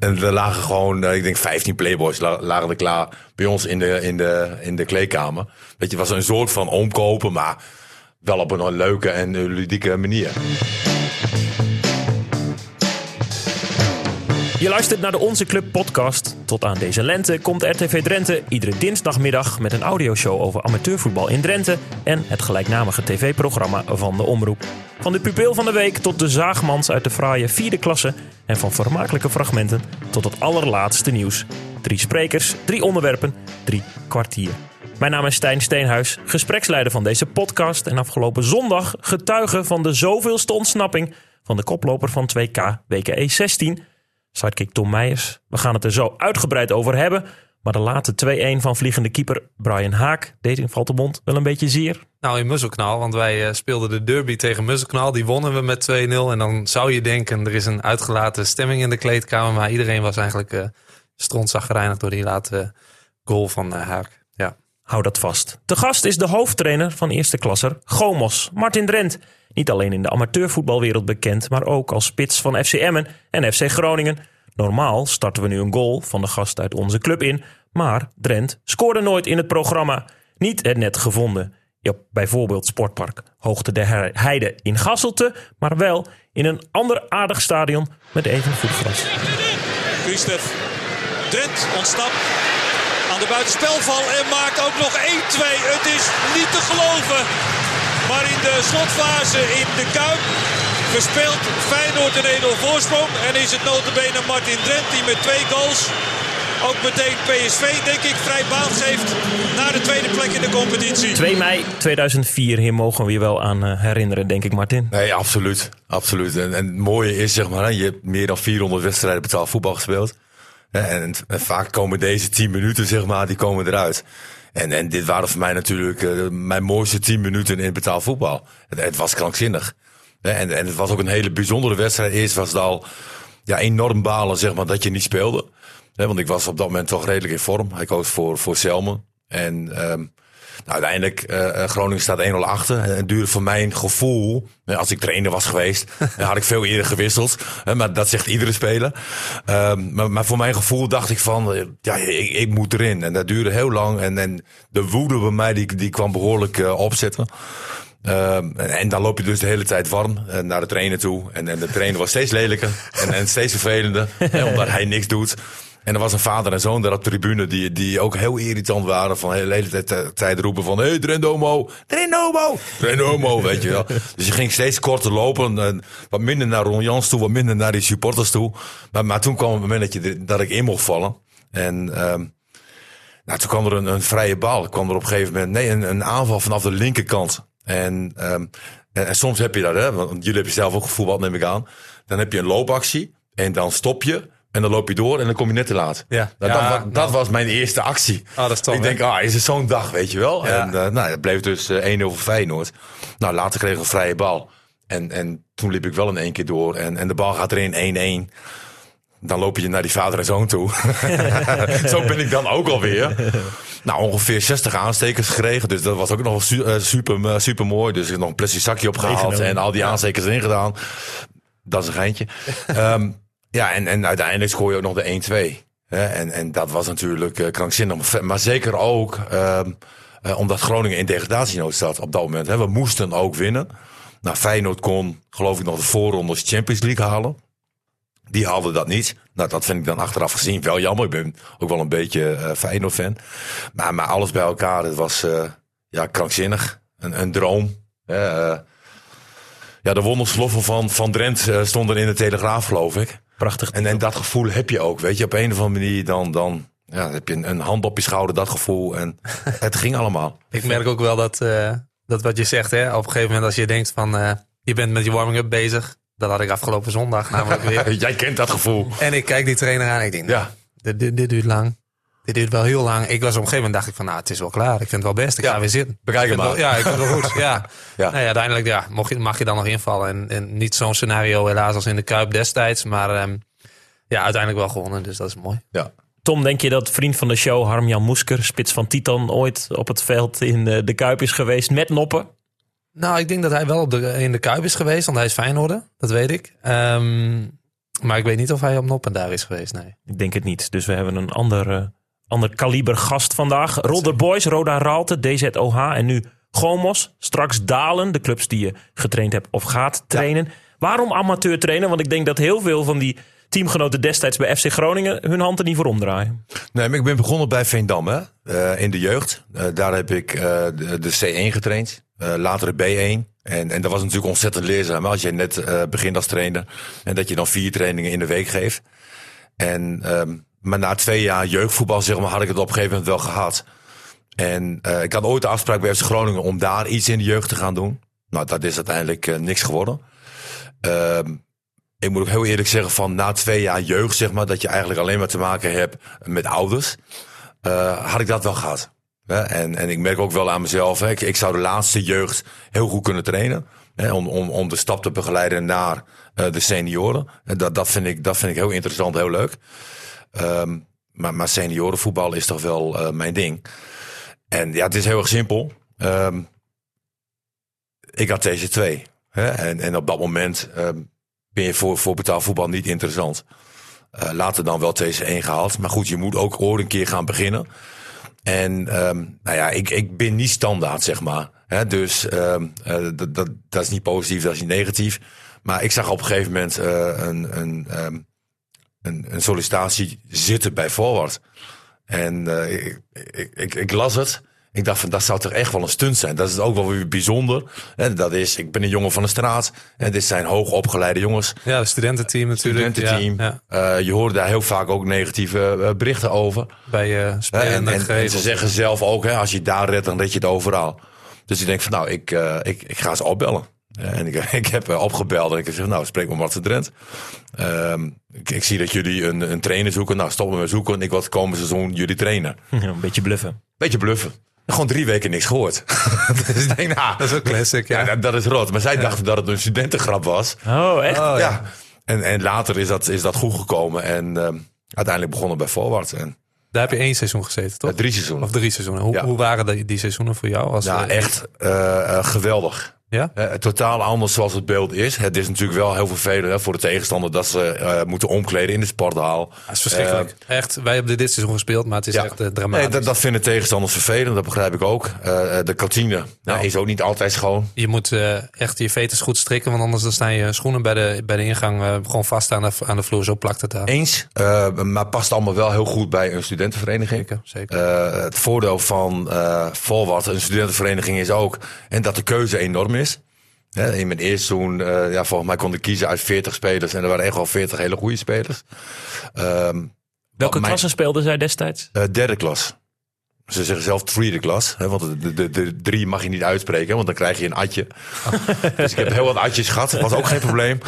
en er lagen gewoon, eh, ik denk 15 playboys la- lagen er klaar bij ons in de, in de, in de kleedkamer. Weet je, het was een soort van omkopen, maar wel op een leuke en ludieke manier. Je luistert naar de Onze Club podcast. Tot aan deze lente komt RTV Drenthe iedere dinsdagmiddag met een audioshow over amateurvoetbal in Drenthe en het gelijknamige tv-programma van de Omroep. Van de pupil van de week tot de zaagmans uit de fraaie vierde klasse en van vermakelijke fragmenten tot het allerlaatste nieuws. Drie sprekers, drie onderwerpen, drie kwartier. Mijn naam is Stijn Steenhuis, gespreksleider van deze podcast en afgelopen zondag getuige van de zoveelste ontsnapping van de koploper van 2K WKE 16 sidekick Tom Meijers. We gaan het er zo uitgebreid over hebben. Maar de late 2-1 van vliegende keeper Brian Haak deed in Valtemont wel een beetje zeer. Nou, in Muzzelknal, want wij eh, speelden de derby tegen Muzzelknal. Die wonnen we met 2-0. En dan zou je denken, er is een uitgelaten stemming in de kleedkamer. Maar iedereen was eigenlijk uh, strontzaggerijnig door die late goal van uh, Haak. Ja. Hou dat vast. De gast is de hoofdtrainer van eerste klasser Gomos, Martin Drent. Niet alleen in de amateurvoetbalwereld bekend, maar ook als spits van FC Emmen en FC Groningen. Normaal starten we nu een goal van de gast uit onze club in, maar Drent scoorde nooit in het programma. Niet het net gevonden op bijvoorbeeld Sportpark Hoogte der Heide in Gasselte, maar wel in een ander aardig stadion met even voetgras. Christophe Drent ontsnapt aan de buitenspelval en maakt ook nog 1-2. Het is niet te geloven. Maar in de slotfase in de Kuip verspeelt Feyenoord een 1-0 voorsprong. En is het notabene Martin Drent die met twee goals ook meteen PSV, denk ik, vrij baans heeft naar de tweede plek in de competitie. 2 mei 2004, hier mogen we je wel aan herinneren, denk ik, Martin. Nee, absoluut. absoluut. En, en het mooie is, zeg maar, je hebt meer dan 400 wedstrijden betaald voetbal gespeeld. En, en, en, vaak komen deze 10 minuten, zeg maar, die komen eruit. En, en dit waren voor mij natuurlijk uh, mijn mooiste 10 minuten in betaald voetbal. Het, het was krankzinnig. En, en het was ook een hele bijzondere wedstrijd. Eerst was het al ja, enorm balen, zeg maar, dat je niet speelde. Want ik was op dat moment toch redelijk in vorm. Hij koos voor, voor Selmen. En um, nou, uiteindelijk, uh, Groningen staat 1-0 achter. En het duurde voor mijn gevoel, als ik trainer was geweest, had ik veel eerder gewisseld. Maar dat zegt iedere speler. Um, maar, maar, voor mijn gevoel dacht ik van, ja, ik, ik, moet erin. En dat duurde heel lang. En, en de woede bij mij, die, die kwam behoorlijk opzetten. Um, en, dan loop je dus de hele tijd warm naar de trainer toe. En, en de trainer was steeds lelijker en, en steeds vervelender. omdat hij niks doet. En er was een vader en zoon daar op de tribune die, die ook heel irritant waren. Van de hele tijd, tijd roepen van, hey, Drendomo, Drendomo, Drendomo, weet je wel. Dus je ging steeds korter lopen. En wat minder naar Ron Jans toe, wat minder naar die supporters toe. Maar, maar toen kwam het moment dat, je, dat ik in mocht vallen. En um, nou, toen kwam er een, een vrije bal. Kwam er op een gegeven moment, nee, een, een aanval vanaf de linkerkant. En, um, en, en, soms heb je dat, hè, want jullie hebben zelf ook gevoetbald, neem ik aan. Dan heb je een loopactie en dan stop je. En dan loop je door en dan kom je net te laat. Ja. Nou, ja, dat, dat nou. was mijn eerste actie. Oh, dat is tof, ik denk, ah, is het zo'n dag, weet je wel? Ja. En uh, nou, het bleef dus uh, 1-0 voor Feyenoord. Nou, later kreeg ik een vrije bal. En, en toen liep ik wel in één keer door. En, en de bal gaat erin 1-1. Dan loop je naar die vader en zoon toe. Zo ben ik dan ook alweer. Nou, ongeveer 60 aanstekers gekregen. Dus dat was ook nog su super, super mooi. Dus ik heb nog een plastic zakje opgehaald. En al die aanstekers erin gedaan. Dat is een geintje. um, ja, en, en uiteindelijk scoor je ook nog de 1-2. En, en dat was natuurlijk uh, krankzinnig. Maar zeker ook um, uh, omdat Groningen in degradatienood zat op dat moment. Hè. We moesten ook winnen. Nou, Feyenoord kon, geloof ik, nog de voorrondes Champions League halen. Die haalden dat niet. Nou, dat vind ik dan achteraf gezien wel jammer. Ik ben ook wel een beetje uh, Feyenoord-fan. Maar, maar alles bij elkaar, het was ja, krankzinnig. Een, een droom. ja, de wondersloffen van, van Drent stonden in de Telegraaf, geloof ik. Prachtig. En, en dat gevoel heb je ook, weet je. Op een of andere manier dan, dan ja, heb je een, een hand op je schouder, dat gevoel. En het ging allemaal. Ik merk ook wel dat, uh, dat wat je zegt, hè, op een gegeven moment als je denkt van... Uh, je bent met je warming-up bezig. Dat had ik afgelopen zondag namelijk weer. Jij kent dat gevoel. En ik kijk die trainer aan en ik denk, nou, ja. dit, dit, dit duurt lang. Dit duurt wel heel lang. Ik was op een gegeven moment dacht ik van, nou, het is wel klaar. Ik vind het wel best. Ik ja, ga weer zitten. Bekijk hem maar. ja, ik vind het wel goed. Ja. ja. Nou ja, uiteindelijk ja, mag, je, mag je dan nog invallen. En, en niet zo'n scenario helaas als in de Kuip destijds. Maar um, ja, uiteindelijk wel gewonnen. Dus dat is mooi. Ja. Tom, denk je dat vriend van de show, Harm-Jan Moesker, spits van Titan, ooit op het veld in de Kuip is geweest met Noppen? Nou, ik denk dat hij wel op de, in de Kuip is geweest, want hij is Feyenoorder. Dat weet ik. Um, Maar ik weet niet of hij op Noppen daar is geweest, nee. Ik denk het niet. Dus we hebben een ander, eh, ander kaliber gast vandaag. Rodder Boys, Roda Raalte, DZOH en nu Gomos. Straks Dalen, de clubs die je getraind hebt of gaat trainen. Waarom amateur trainen? Want ik denk dat heel veel van die teamgenoten destijds bij FC Groningen hun hand er niet voor omdraaien. Nee, maar ik ben begonnen bij Veendam hè? Eh, in de jeugd. Eh, daar heb ik eh, de, de C1 getraind, later de B1. En, en dat was natuurlijk ontzettend leerzaam als je net begint als trainer. En dat je dan vier trainingen in de week geeft. En, ehm, maar na twee jaar jeugdvoetbal zeg maar, had ik het op een gegeven moment wel gehad. En eh, ik had ooit de afspraak bij FC Groningen om daar iets in de jeugd te gaan doen. Nou, dat is uiteindelijk eh, niks geworden. Ehm, ik moet ook heel eerlijk zeggen van na twee jaar jeugd, zeg maar, dat je eigenlijk alleen maar te maken hebt met ouders, eh, had ik dat wel gehad. Hè? En, en ik merk ook wel aan mezelf, hè, ik, ik zou de laatste jeugd heel goed kunnen trainen. Hè, om, om, om de stap te begeleiden naar de senioren. En dat, dat, vind ik, dat vind ik heel interessant, heel leuk. Ehm, maar, maar seniorenvoetbal is toch wel eh, mijn ding. En ja, het is heel erg simpel. Ehm, ik had deze twee. Hè? En, en op dat moment ehm, ben je voor, voor betaalvoetbal niet interessant. Eh, later dan wel TC1 gehaald. Maar goed, je moet ook ooit een keer gaan beginnen. En nou ja, ik, ik ben niet standaard, zeg maar. Hè, dus eh, dat, dat, dat is niet positief, dat is niet negatief. Maar ik zag op een gegeven moment een, een, een, een sollicitatie zitten bij Forward. En eh, ik, ik, ik, ik las het. Ik dacht van, dat zou toch echt wel een stunt zijn. Dat is ook wel weer bijzonder. En dat is, ik ben een jongen van de straat. En dit zijn hoogopgeleide jongens. Ja, de studententeam natuurlijk. Studententeam. Ja, ja. Eh, je hoorde daar heel vaak ook negatieve eh, berichten over. Bij uh, en, en, en ze zeggen zelf ook, hè, als je daar redt, dan red je het overal. Dus ik denk van, nou, ik, ik, ik ga ze opbellen. En ik, ik heb eh, opgebeld en ik heb gezegd, nou, spreek met Marten Drent. Ehm, ik, ik zie dat jullie een, een trainer zoeken. Nou, stoppen met zoeken. Ik wat komende seizoen jullie trainen. Een beetje bluffen. Beetje bluffen. Gewoon drie weken niks gehoord. dus ik denk, nou, Dat is ook classic, ja. ja, dat, dat is rot. Maar zij dachten dat het een studentengrap was. Oh, echt? ja. En, en later is dat, is dat goed gekomen. En ehm, uiteindelijk begonnen bij Forward. En Daar heb je één seizoen gezeten, toch? drie seizoenen. Of drie seizoenen. Hoe, Ja. hoe waren die, die seizoenen voor jou? Als, Ja, eh, echt eh, geweldig. Ja? Eh, totaal anders zoals het beeld is. Het is natuurlijk wel heel vervelend hè, voor de tegenstander dat ze eh, moeten omkleden in de sporthal. Dat is verschrikkelijk. echt, wij hebben dit seizoen gespeeld, maar het is Ja. echt eh, dramatisch. Nee, dat, dat vinden tegenstanders vervelend, dat begrijp ik ook. Eh, eh, de kantine nou, is ook niet altijd schoon. Je moet eh, echt je veters goed strikken, want anders dan staan je schoenen bij de, bij de ingang eh, gewoon vast aan de, aan de vloer. Zo plakt het daar. Eens, eh, maar past allemaal wel heel goed bij een studentenvereniging. Zeker, zeker. Eh, het voordeel van eh Forward, een studentenvereniging, is ook en dat de keuze enorm is. Hè, in mijn eerste seizoen, eh, ja, volgens mij kon ik kiezen uit 40 spelers. En er waren echt wel 40 hele goede spelers. Ehm, Welke mijn- klasse speelde zij destijds? eh, derde klas. Ze zeggen zelf tweede klas, hè, want de, de, de drie mag je niet uitspreken, want dan krijg je een atje. dus ik heb heel wat atjes gehad, dat was ook geen probleem.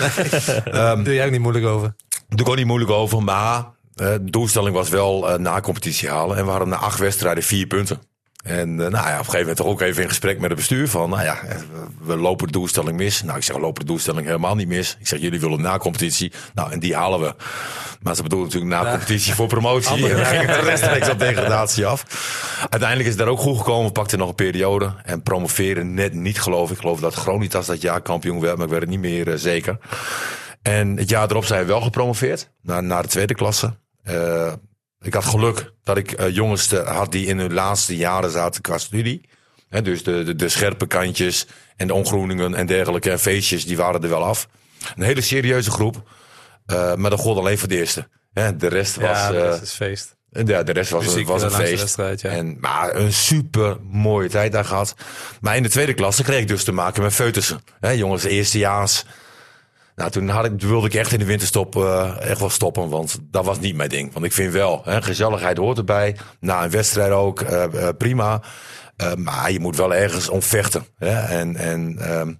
Daar doe jij ook niet moeilijk over. Doe ik ook niet moeilijk over, maar de doelstelling was wel eh, na competitie halen. En we hadden na acht wedstrijden vier punten. En eh, nou ja, op een gegeven moment toch ook even in gesprek met het bestuur van, nou ja, eh, we lopen de doelstelling mis. Nou, ik zeg, we lopen de doelstelling helemaal niet mis. Ik zeg, jullie willen na competitie. Nou, en die halen we. Maar ze bedoelen natuurlijk na competitie voor promotie. En dan ging het rechtstreeks op degradatie af. Uiteindelijk is het daar ook goed gekomen. We pakten nog een periode. En promoveren net niet, geloof ik. Ik geloof dat Gronitas dat jaar kampioen werd, maar ik weet het niet meer eh, zeker. En het jaar erop zijn we wel gepromoveerd naar, naar de tweede klasse. Eh, ik had geluk dat ik eh, jongens te- had die in hun laatste jaren zaten qua studie. Dus de, de, de scherpe kantjes en de ongroeningen en dergelijke en feestjes, die waren er wel af. Een hele serieuze groep. Eh, maar dat gold alleen voor de eerste. De rest was, ja, eh, dat is feest. ja, de rest was, Muziek, was een eh, de feest. ja. en, maar een super mooie tijd daar gehad. Maar in de tweede klasse kreeg ik dus te maken met feutussen. Hè, jongens, eerstejaars. Nou, toen had ik, wilde ik echt in de winterstop eh, echt wel stoppen. Want dat was niet mijn ding. Want ik vind wel, hè, gezelligheid hoort erbij. Na een wedstrijd ook, eh, eh, prima. Maar je moet wel ergens om vechten. Hè? En, en ehm,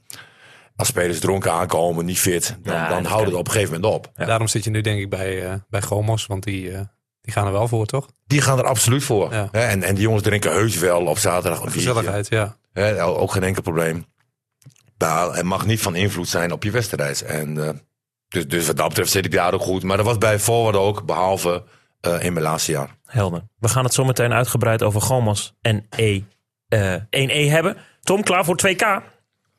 als spelers dronken aankomen, niet fit, dan, Ja, dan houdt het op een gegeven moment op. Daarom zit je nu denk ik bij, eh bij Gomos, want die, eh, die gaan er wel voor, toch? Die gaan er absoluut voor. Ja. Hè? En, en die jongens drinken heus wel op zaterdag een biertje. Gezelligheid, ja. Hè, ook geen enkel probleem. Maar het mag niet van invloed zijn op je wedstrijd. En, eh, dus, dus wat dat betreft zit ik daar ook goed. Maar dat was bij Forward ook, behalve eh, in mijn laatste jaar. Helder. We gaan het zo meteen uitgebreid over Gomos en E, eh 1E hebben. Tom, klaar voor 2K?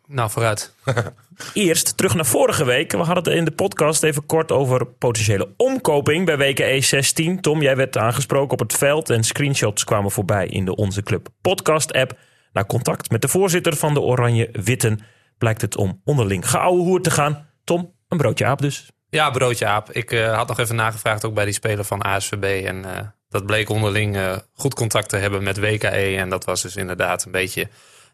Nou, vooruit. Eerst terug naar vorige week. We hadden het in de podcast even kort over potentiële omkoping bij weken E16. Tom, jij werd aangesproken op het veld en screenshots kwamen voorbij in de Onze Club podcast app. Na contact met de voorzitter van de Oranje Witten blijkt het om onderling geouwe hoer te gaan. Tom, een broodje aap dus. Ja, broodje aap. Ik uh, had nog even nagevraagd ook bij die speler van ASVB. En uh, dat bleek onderling uh, goed contact te hebben met WKE. En dat was dus inderdaad een beetje,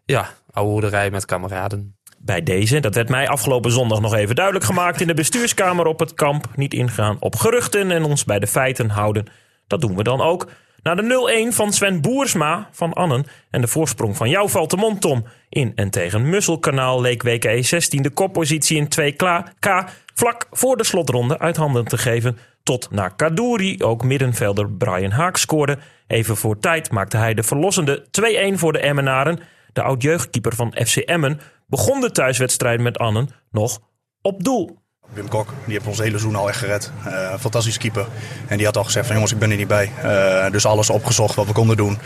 ja, ouwehoerderij met kameraden. Bij deze, dat werd mij afgelopen zondag nog even duidelijk gemaakt in de bestuurskamer op het kamp. Niet ingaan op geruchten en ons bij de feiten houden. Dat doen we dan ook. Na de 0-1 van Sven Boersma van Annen en de voorsprong van jou valt de mond, Tom. In en tegen Musselkanaal leek WKE 16 de koppositie in 2K vlak voor de slotronde uit handen te geven. Tot naar Kadouri ook middenvelder Brian Haak scoorde. Even voor tijd maakte hij de verlossende 2-1 voor de Emmenaren. De oud-jeugdkeeper van FC Emmen begon de thuiswedstrijd met Annen nog op doel. Wim Kok, die heeft ons hele seizoen al echt gered. Uh, fantastische keeper. En die had al gezegd van jongens, ik ben er niet bij. Uh, dus alles opgezocht wat we konden doen.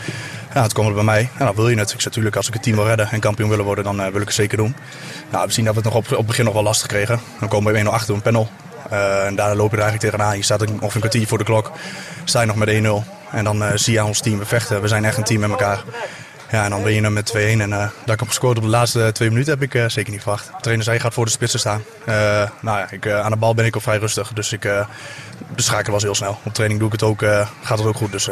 Ja, het kwam er bij mij. Ja, wil je het. Ik natuurlijk, als ik het team wil redden en kampioen willen worden, dan uh, wil ik het zeker doen. Nou, we zien dat we het nog op, op het begin nog wel lastig kregen. Dan komen we 1-0 achter een panel. en daar loop je er eigenlijk tegenaan. Je staat ongeveer een kwartier voor de klok. Sta je nog met 1-0. En dan zie je ons team, we vechten. We zijn echt een team met elkaar. Ja, en dan ben je er met 2-1. En uh, dat ik heb gescoord op de laatste twee minuten heb ik uh, zeker niet verwacht. De trainer zei, je gaat voor de spitsen staan. Uh, nou ja, ik, aan de bal ben ik ook vrij rustig. Dus ik, de schakel was heel snel. Op training doe ik het ook, gaat het ook goed. Dus,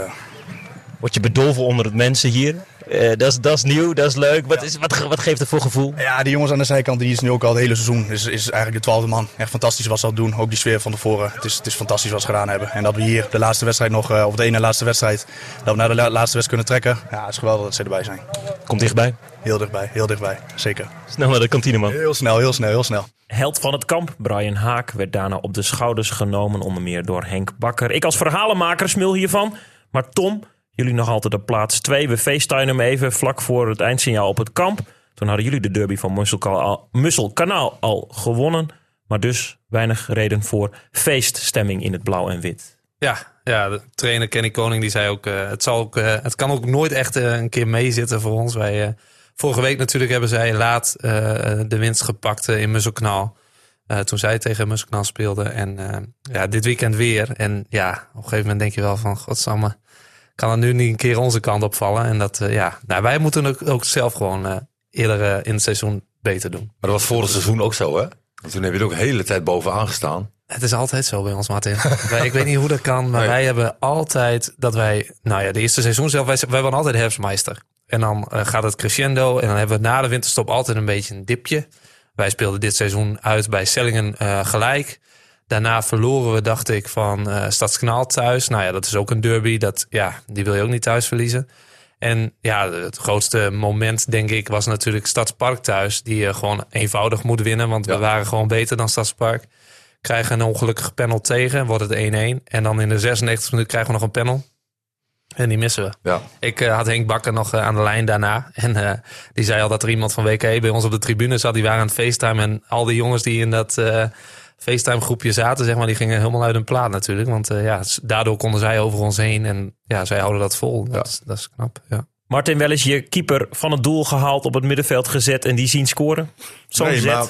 Word je bedolven onder het mensen hier? Uh, dat is nieuw, dat is leuk. Wat, is, wat, wat geeft het voor gevoel? Ja, die jongens aan de zijkant die is nu ook al het hele seizoen. Is, is eigenlijk de twaalfde man. Echt fantastisch wat ze al doen. Ook die sfeer van tevoren. Het is, het is fantastisch wat ze gedaan hebben. En dat we hier de laatste wedstrijd nog, uh, of de ene laatste wedstrijd, dat we naar de la laatste wedstrijd kunnen trekken. Ja, het is geweldig dat ze erbij zijn. Komt dichtbij? Heel dichtbij, heel dichtbij. Zeker. Snel naar de kantine, man. Heel snel, heel snel, heel snel. Held van het kamp, Brian Haak, werd daarna op de schouders genomen, onder meer door Henk Bakker. Ik als verhalenmaker smil hiervan. Maar Tom, Jullie nog altijd op plaats 2. We facetimen hem even vlak voor het eindsignaal op het kamp. Toen hadden jullie de derby van Musselkanaal al gewonnen. Maar dus weinig reden voor feeststemming in het blauw en wit. Ja, ja de trainer Kenny Koning die zei ook... Uh, het, zal ook uh, het kan ook nooit echt uh, een keer meezitten voor ons. Wij, vorige week natuurlijk hebben zij laat de winst gepakt in Musselkanaal. toen zij tegen Musselkanaal speelden. En ja, dit weekend weer. En ja, op een gegeven moment denk je wel van... Godsamme, kan er nu niet een keer onze kant opvallen. En dat, uh, ja, nou, wij moeten ook, ook zelf gewoon uh, eerder uh, in het seizoen beter doen. Maar dat was vorig seizoen ook zo, hè? Want toen heb je er ook de hele tijd bovenaan gestaan. Het is altijd zo bij ons, Martin. wij, ik weet niet hoe dat kan, maar nee. wij hebben altijd dat wij... Nou ja, de eerste seizoen zelf, wij, wij waren altijd herfstmeister. En dan gaat het crescendo en dan hebben we na de winterstop altijd een beetje een dipje. Wij speelden dit seizoen uit bij Sellingen gelijk. Daarna verloren we, dacht ik, van uh, Stadskanaal thuis. Nou ja, dat is ook een derby. Dat, ja, die wil je ook niet thuis verliezen. En ja, het grootste moment, denk ik, was natuurlijk Stadspark thuis. Die je gewoon eenvoudig moet winnen, want ja. we waren gewoon beter dan Stadspark. Krijgen een ongelukkige panel tegen, wordt het 1-1. En dan in de 96 minuten krijgen we nog een panel. En die missen we. Ja. Ik uh, had Henk Bakker nog uh, aan de lijn daarna. En uh, die zei al dat er iemand van WK bij ons op de tribune zat. Die waren aan het FaceTime. En al die jongens die in dat FaceTime groepje zaten, zeg maar, die gingen helemaal uit hun plaat natuurlijk. Want uh, ja, daardoor konden zij over ons heen en ja, zij houden dat vol. Dat, ja. is, dat is knap, ja. Martin, wel eens je keeper van het doel gehaald, op het middenveld gezet en die zien scoren? Zo'n nee, zet. maar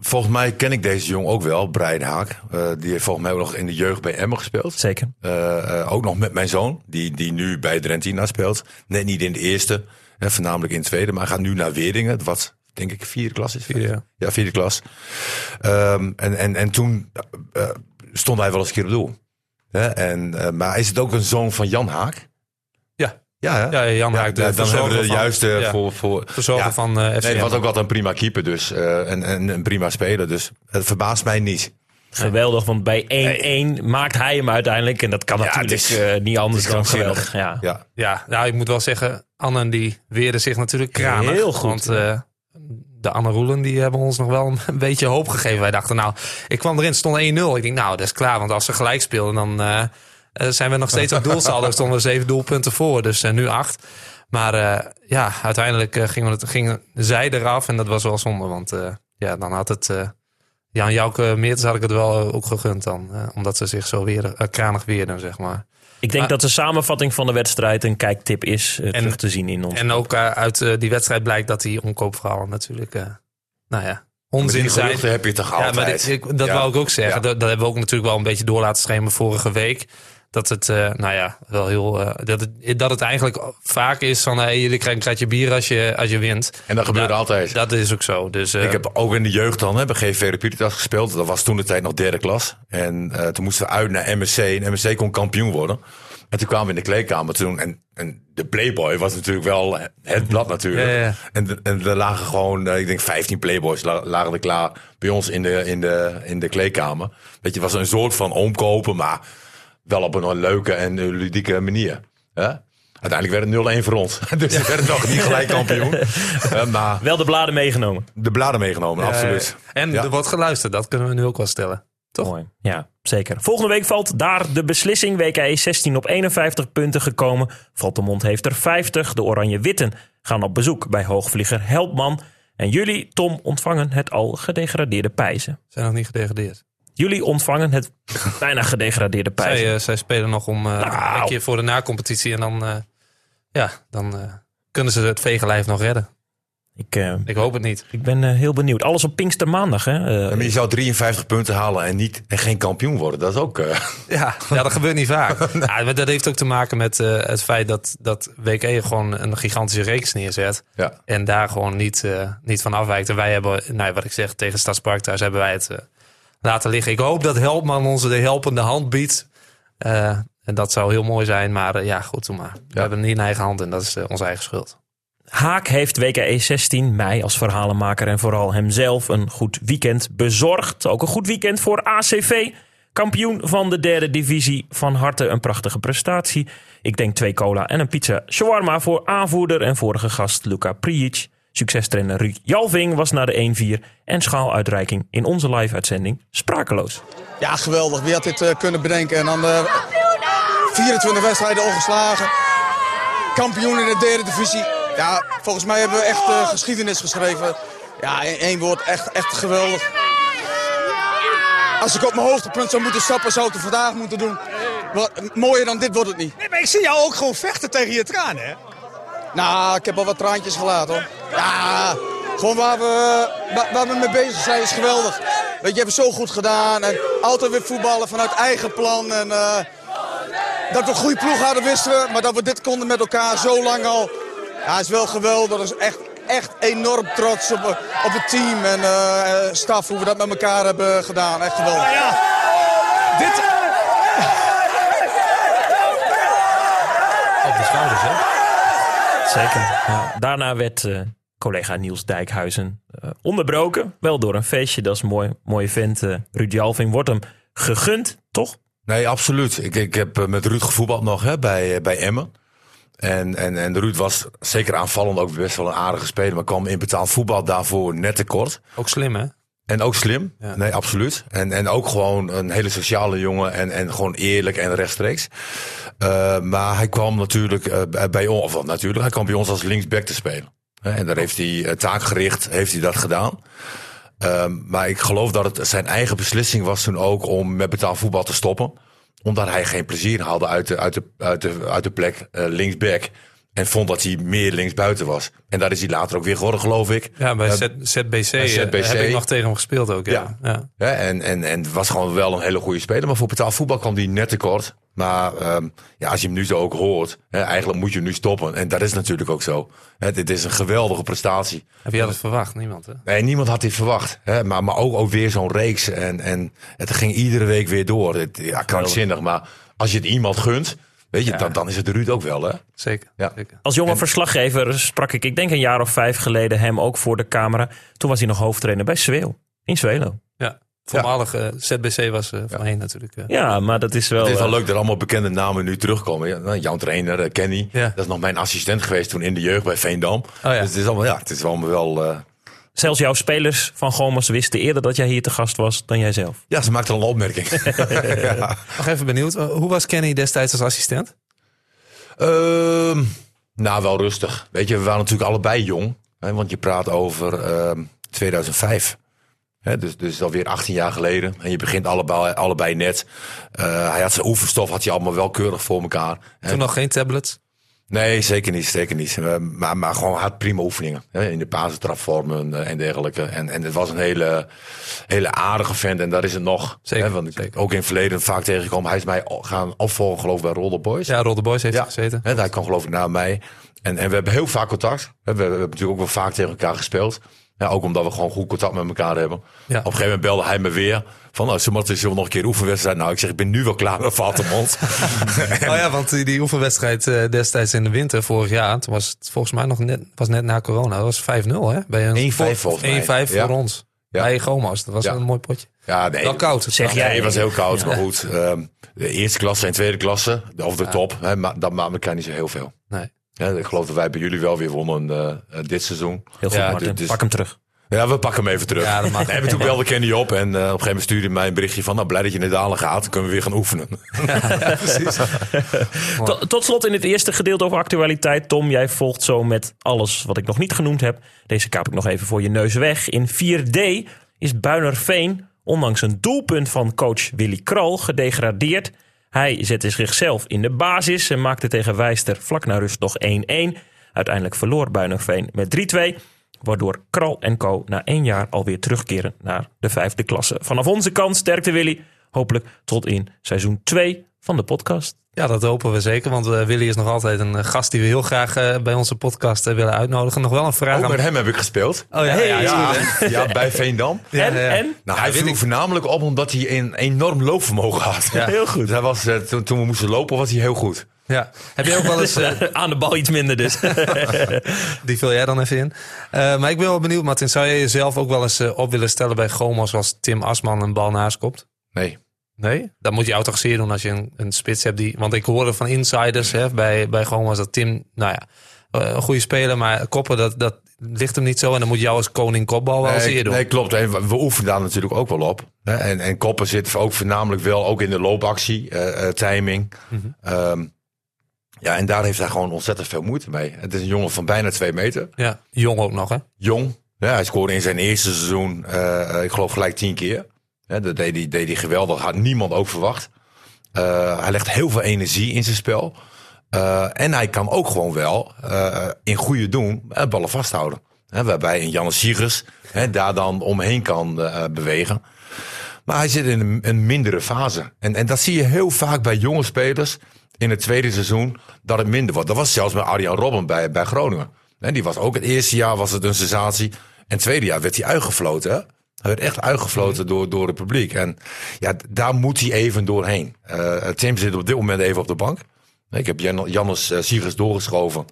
volgens mij ken ik deze jong ook wel, Brian Haak. Uh, die heeft volgens mij ook nog in de jeugd bij Emmen gespeeld. Zeker. Uh, ook nog met mijn zoon, die, die nu bij Drentina speelt. Net niet in de eerste, hè, voornamelijk in de tweede, maar gaat nu naar Weerdingen, wat denk ik vierde klas is. Vierde, ja. ja, vierde klas. Um, en, en, en toen uh, stond hij wel eens een keer op doel. Hè? En, uh, maar is het ook een zoon van Jan Haak? Ja. Ja, hè? ja Jan Haak. Ja, dan hebben we de van, juiste ja, voor... voor verzorger ja, van uh, FC Nee, was ook wel een prima keeper dus. Uh, en, en een prima speler. Dus het verbaast mij niet. Geweldig, want bij 1-1 nee. maakt hij hem uiteindelijk. En dat kan ja, natuurlijk is, uh, niet anders dan geweldig. Ja. Ja. Ja. nou ik moet wel zeggen, Anne die weerde zich natuurlijk kranig. Heel goed. Want, uh, de Anne Roelen die hebben ons nog wel een beetje hoop gegeven. Wij dachten, nou, ik kwam erin, stond 1-0. Ik denk, nou, dat is klaar. Want als ze gelijk speelden, dan uh, zijn we nog steeds op doelsaldo. stonden we zeven doelpunten voor, dus uh, nu acht. Maar ja, uiteindelijk gingen, het, gingen zij eraf en dat was wel zonde. Want ja, dan had het... Jan Jouke Meertens had ik het wel ook gegund dan. omdat ze zich zo weer kranig weerden, zeg maar. Ik denk maar, dat de samenvatting van de wedstrijd een kijktip is uh, en, terug te zien in ons. En ook uh, uit uh, die wedstrijd blijkt dat die omkoopverhalen natuurlijk nou ja, onzin die zijn. heb je toch Ja, altijd. maar dit- ik, dat Ja. wou ik ook zeggen. Ja. Dat, dat hebben we ook natuurlijk wel een beetje door laten schemeren vorige week. Dat het, eh, nou ja, wel heel. eh, dat, het, dat het eigenlijk vaak is van. Hey, jullie krijgen een kratje bier als je, als je wint. En dat gebeurt altijd. Dat is ook zo. Dus, eh, Ik heb ook in de jeugd dan hè, bij GV gespeeld. Dat was toen de tijd nog derde klas. En toen moesten we uit naar MSC. En MSC kon kampioen worden. En toen kwamen we in de kleedkamer toen. En, en de Playboy was natuurlijk wel het blad natuurlijk. Ja, ja. En, de- en er lagen gewoon, ik denk 15 Playboys la- lagen er klaar bij ons in de, in de, in de kleedkamer. Weet je, was een soort van omkopen, maar wel op een leuke en ludieke manier. Hè? Uiteindelijk werd het 0-1 voor ons. Dus we werden nog niet gelijk kampioen. Eh, maar Wel de bladen meegenomen. de bladen meegenomen, absoluut. En Ja. er wordt geluisterd, dat kunnen we nu ook wel stellen. Toch? Mooi. Ja, zeker. Volgende week valt daar de beslissing. WKE 16 op 51 punten gekomen. Valtemont heeft er 50. De Oranje-Witten gaan op bezoek bij hoogvlieger Helpman. En jullie, Tom, ontvangen het al gedegradeerde Pijzen. Zijn nog niet gedegradeerd. Jullie ontvangen het bijna gedegradeerde Pijzen. Zij, eh, zij spelen nog om eh, Nou. een keer voor de nacompetitie. En dan, eh, ja, dan eh, kunnen ze het vegenlijf nog redden. Ik, eh, Ik hoop het niet. ik ben eh, heel benieuwd. Alles op Pinkstermaandag, hè? Eh, maar je zou 53 punten halen en, niet, en geen kampioen worden. Dat is ook... eh, Ja, ja dat gebeurt niet vaak. Ja, dat heeft ook te maken met eh, het feit dat, dat WK gewoon een gigantische reeks neerzet. ja. En daar gewoon niet, eh, niet van afwijkt. En wij hebben, nou, wat ik zeg, tegen Stadspark thuis hebben wij het eh, laten liggen. Ik hoop dat Helpman ons de helpende hand biedt. Eh, en dat zou heel mooi zijn. Maar eh, ja, goed, doe maar. We Ja. hebben het niet in eigen hand en dat is eh, onze eigen schuld. Haak heeft WKE 16 mei als verhalenmaker en vooral hemzelf een goed weekend bezorgd. Ook een goed weekend voor ACV. Kampioen van de derde divisie. Van harte een prachtige prestatie. Ik denk twee cola en een pizza shawarma voor aanvoerder en vorige gast Luca Prijic. Succestrainer Ruud Jalving was na de 1-4 en schaaluitreiking in onze live-uitzending sprakeloos. Ja, geweldig. Wie had dit eh, kunnen bedenken? En dan eh 24 wedstrijden ongeslagen. Kampioen in de derde divisie. Ja, volgens mij hebben we echt eh, geschiedenis geschreven. Ja, in één woord, echt, echt geweldig. Als ik op mijn hoogtepunt zou moeten stappen, zou ik het vandaag moeten doen. Wat, mooier dan dit wordt het niet. Nee, maar ik zie jou ook gewoon vechten tegen je tranen, hè? Nou, ik heb al wat traantjes gelaten hoor. Ja, gewoon waar we, waar, we mee bezig zijn is geweldig. Weet je, je hebt het zo goed gedaan. En altijd weer voetballen vanuit eigen plan. En, eh, dat we een goede ploeg hadden wisten we. Maar dat we dit konden met elkaar zo lang al. Ja, is wel geweldig. Dat is echt, echt enorm trots op, op het team en eh, staf. Hoe we dat met elkaar hebben gedaan. Echt geweldig. Ja, dit... Op de schouders, hè? Zeker. Ja, daarna werd eh, collega Niels Dijkhuizen eh, onderbroken. Wel door een feestje, dat is mooi. Mooie vent. eh Ruud Jalving wordt hem gegund, toch? Nee, absoluut. Ik, ik heb eh, met Ruud gevoetbald nog hè, bij, bij Emmen. En, en, en Ruud was zeker aanvallend ook best wel een aardige speler. Maar kwam in betaald voetbal daarvoor net tekort. Ook slim, hè? En ook slim. Ja. Nee, absoluut. En, en ook gewoon een hele sociale jongen. En, en gewoon eerlijk en rechtstreeks. Eh, maar hij kwam natuurlijk bij- ons. Of natuurlijk, hij kwam bij ons als linksback te spelen. En daar heeft hij eh, taakgericht heeft hij dat gedaan. Ehm, maar ik geloof dat het zijn eigen beslissing was toen ook om met betaald voetbal te stoppen. Omdat hij geen plezier haalde uit de, uit de, uit de, uit de plek eh, linksback. En vond dat hij meer linksbuiten was. En daar is hij later ook weer geworden, geloof ik. Ja, bij Z- ZBC, bij eh, ZBC. heb ik nog tegen hem gespeeld ook. Ja. ja. En, en, en was gewoon wel een hele goede speler. Maar voor betaald voetbal kwam hij net tekort. Maar ehm, ja, als je hem nu zo ook hoort, hè, eigenlijk moet je hem nu stoppen. En dat is natuurlijk ook zo. Hè, dit is een geweldige prestatie. Heb je dat verwacht? Niemand, hè? Nee, niemand had dit verwacht. Hè, maar, maar ook, ook weer zo'n reeks. En, en het ging iedere week weer door. Het, ja, krankzinnig. Maar als je het iemand gunt, weet je, dan, dan is het Ruud ook wel. Hè? Zeker. Ja. zeker. Als jonge verslaggever sprak ik, ik denk een jaar of vijf geleden, hem ook voor de camera. Toen was hij nog hoofdtrainer bij Zweel. In Zwelo. Ja. Voormalig eh, ZBC was eh voorheen natuurlijk. eh. Ja, maar dat is wel... Het is wel leuk dat allemaal bekende namen nu terugkomen. Ja, nou, jouw trainer, Kenny. Ja. Dat is nog mijn assistent geweest toen in de jeugd bij Veendam. ja. Dus het is allemaal, ja, het is allemaal wel... Zelfs jouw spelers van Gomas wisten eerder dat jij hier te gast was dan jij zelf. ja, ze maakt al een opmerking. ja. Nog even benieuwd. eh, hoe was Kenny destijds als assistent? Ehm, nou, wel rustig. Weet je, we waren natuurlijk allebei jong. Hè, want je praat over ehm, 2005. Hè, dus, dus alweer 18 jaar geleden. En je begint allebei, allebei net. Eh, hij had zijn oefenstof had hij allemaal wel keurig voor elkaar. Toen nog geen tablets? Nee, zeker niet. Zeker niet. Eh, maar, maar gewoon had prima oefeningen. Hè, in de pasentrapvormen uh, en dergelijke. En, en het was een hele, hele aardige vent. En daar is het nog. Zeker, hè, want ik zeker. ook in het verleden vaak tegengekomen. Hij is mij gaan opvolgen geloof ik bij Roller Boys. Ja, Rode Boys heeft Ja. gezeten. Hè, hij kwam geloof ik naar mij. En, en we hebben heel vaak contact. We hebben natuurlijk ook wel vaak tegen elkaar gespeeld. Ja, ook omdat we gewoon goed contact met elkaar hebben. Ja. Op een gegeven moment belde hij me weer. Van, nou, zullen we nog een keer oefenwedstrijd? Nou, ik zeg, ik ben nu wel klaar met Vatemond. Oh ja, want die, die oefenwedstrijd eh, destijds in de winter vorig jaar, toen was het volgens mij nog net, was net na corona. Dat was 5-0 hè? Bij een 1-5 volgens mij. 1-5 Ja. voor ons. Ja. Bij Gomas. Dat was Ja. een mooi potje. Ja, nee. Wel koud. Zeg Ja, jij. het was heel koud, maar goed. ehm, de eerste klasse en tweede klasse, of de top, hè, maar dat maakt elkaar niet zo heel veel. Nee. Ja, ik geloof dat wij bij jullie wel weer wonnen eh, eh, dit seizoen. Heel goed, Ja, dus- Pak hem terug. Ja, we pakken hem even terug. Ja, dat mag. Toen wel de Kenny op en eh, op een gegeven moment stuurde hij mij een berichtje van, nou blij dat je in de dalen gaat, dan kunnen we weer gaan oefenen. Tot, tot slot in het eerste gedeelte over actualiteit. Tom, jij volgt zo met alles wat ik nog niet genoemd heb. Deze kaap ik nog even voor je neus weg. In 4D is Buinerveen, ondanks een doelpunt van coach Willy Kral, gedegradeerd. Hij zette zichzelf in de basis en maakte tegen Wijster vlak na rust nog 1-1. Uiteindelijk verloor Buinerveen met 3-2. Waardoor Kral en Co. na één jaar alweer terugkeren naar de vijfde klasse. Vanaf onze kant sterkte Willy. Hopelijk tot in seizoen 2 van de podcast. Ja, dat hopen we zeker. Want eh, Willy is nog altijd een eh, gast die we heel graag eh, bij onze podcast willen uitnodigen. Nog wel een vraag Ook aan... met hem heb ik gespeeld. Oh ja, ja, is Ja, goed, hè? ja, bij Veendam. Ja, en, ja, ja. en Nou, hij viel voornamelijk op omdat hij een enorm loopvermogen had. Ja. heel goed. Dus hij was, eh, toen, toen we moesten lopen was hij heel goed. Ja. Heb je ook wel eens... aan de bal iets minder dus. die vul jij dan even in. Eh, maar ik ben wel benieuwd, Martin. Zou je jezelf ook wel eens op willen stellen bij Gomas als Tim Asman een bal naast kopt? Nee. Nee? Dan moet je autografieren doen als je een, een spits hebt die... Want ik hoorde van insiders hè, bij, bij Gomas dat Tim... Nou ja, eh, een goede speler, maar koppen dat, dat ligt hem niet zo. En dan moet jou als koning kopbal wel eens Nee, eer doen. nee, klopt. En we- oefenen daar natuurlijk ook wel op. En, en koppen zit ook voornamelijk wel ook in de loopactie, eh, eh, timing. Mhm. Ehm, ja, en daar heeft hij gewoon ontzettend veel moeite mee. Het is een jongen van bijna twee meter. Ja, jong ook nog hè? Jong. Ja, hij scoorde in zijn eerste seizoen, eh, ik geloof gelijk tien keer. Dat deed hij, deed geweldig. Had niemand ook verwacht. Eh, hij legt heel veel energie in zijn spel. Eh, en hij kan ook gewoon wel eh, in goede doen ballen vasthouden. Waarbij een Janne Siegers daar dan omheen kan bewegen. Maar hij zit in een, een mindere fase. En, en dat zie je heel vaak bij jonge spelers in het tweede seizoen dat het minder wordt. Dat was zelfs met Arjan Robben bij, bij Groningen. En die was ook het eerste jaar was het een sensatie. En het tweede jaar werd hij uitgefloten. Hij werd echt uitgefloten door, door het publiek. En ja, daar moet hij even doorheen. Eh, Tim zit op dit moment even op de bank. Ik heb Jan, Jannes eh, Siegers doorgeschoven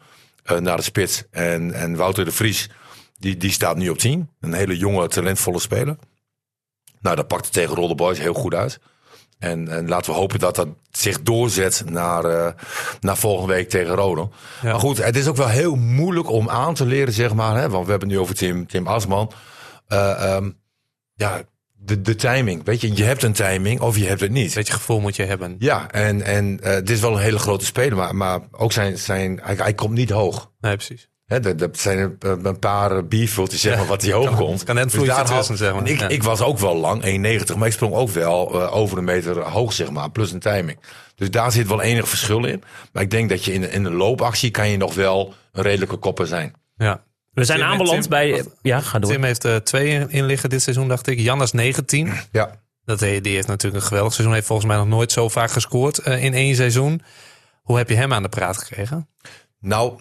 eh, naar de spits. En, en Wouter de Vries, die, die staat nu op 10. Een hele jonge, talentvolle speler. Nou, dat pakt het tegen Roller Boys heel goed uit. En, en laten we hopen dat dat zich doorzet naar, naar volgende week tegen Rode. Ja. Maar goed, het is ook wel heel moeilijk om aan te leren, zeg maar. Hè? Want we hebben het nu over Tim, Tim Asman. Eh, ehm, ja, de, de timing. Weet je, je hebt een timing of je hebt het niet. Een beetje gevoel moet je hebben. Ja, en, en eh, het is wel een hele grote speler, maar, maar ook zijn, zijn hij, hij komt niet hoog. Nee, precies. Hè, dat, zijn een, paar bierviltjes, zeg maar, wat hij hoog komt. kan net tussen, zeg maar. Ik, Ja. ik was ook wel lang, 1,90, maar ik sprong ook wel eh, over een meter hoog, zeg maar, plus een timing. Dus daar zit wel enig verschil in. Maar ik denk dat je in, in een loopactie kan je nog wel een redelijke kopper zijn. Ja. We zijn Tim- aanbeland Tim- bij... Ja, ga door. Tim heeft er twee in- liggen dit seizoen, dacht ik. Jan is 19. Ja. Dat, die heeft natuurlijk een geweldig seizoen. Heeft volgens mij nog nooit zo vaak gescoord eh, in één seizoen. Hoe heb je hem aan de praat gekregen? Nou,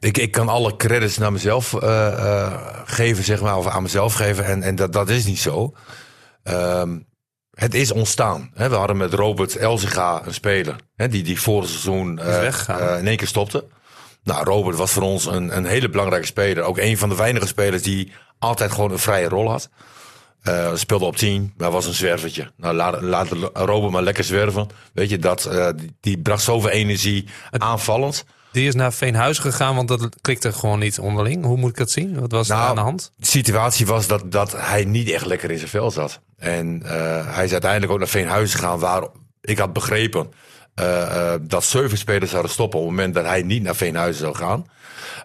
ik, ik kan alle credits naar mezelf eh, eh, geven, zeg maar, of aan mezelf geven. En, en dat, dat is niet zo. Ehm, het is ontstaan. Hè. We hadden met Robert Elziga een speler. Hè, die, die vorig seizoen eh, weggegaan. eh, in één keer stopte. Nou, Robert was voor ons een, een hele belangrijke speler. Ook een van de weinige spelers die altijd gewoon een vrije rol had. Eh, speelde op 10, maar was een zwervertje. Nou, laat, laat Robert maar lekker zwerven. Weet je, dat, eh, die, die bracht zoveel energie aanvallend. Die is naar Veenhuizen gegaan, want dat klikte gewoon niet onderling. Hoe moet ik dat zien? Wat was er Nou, aan de hand? De situatie was dat, dat hij niet echt lekker in zijn vel zat. En eh, hij is uiteindelijk ook naar Veenhuizen gegaan, waar ik had begrepen eh, eh, dat zeven spelers zouden stoppen op het moment dat hij niet naar Veenhuizen zou gaan.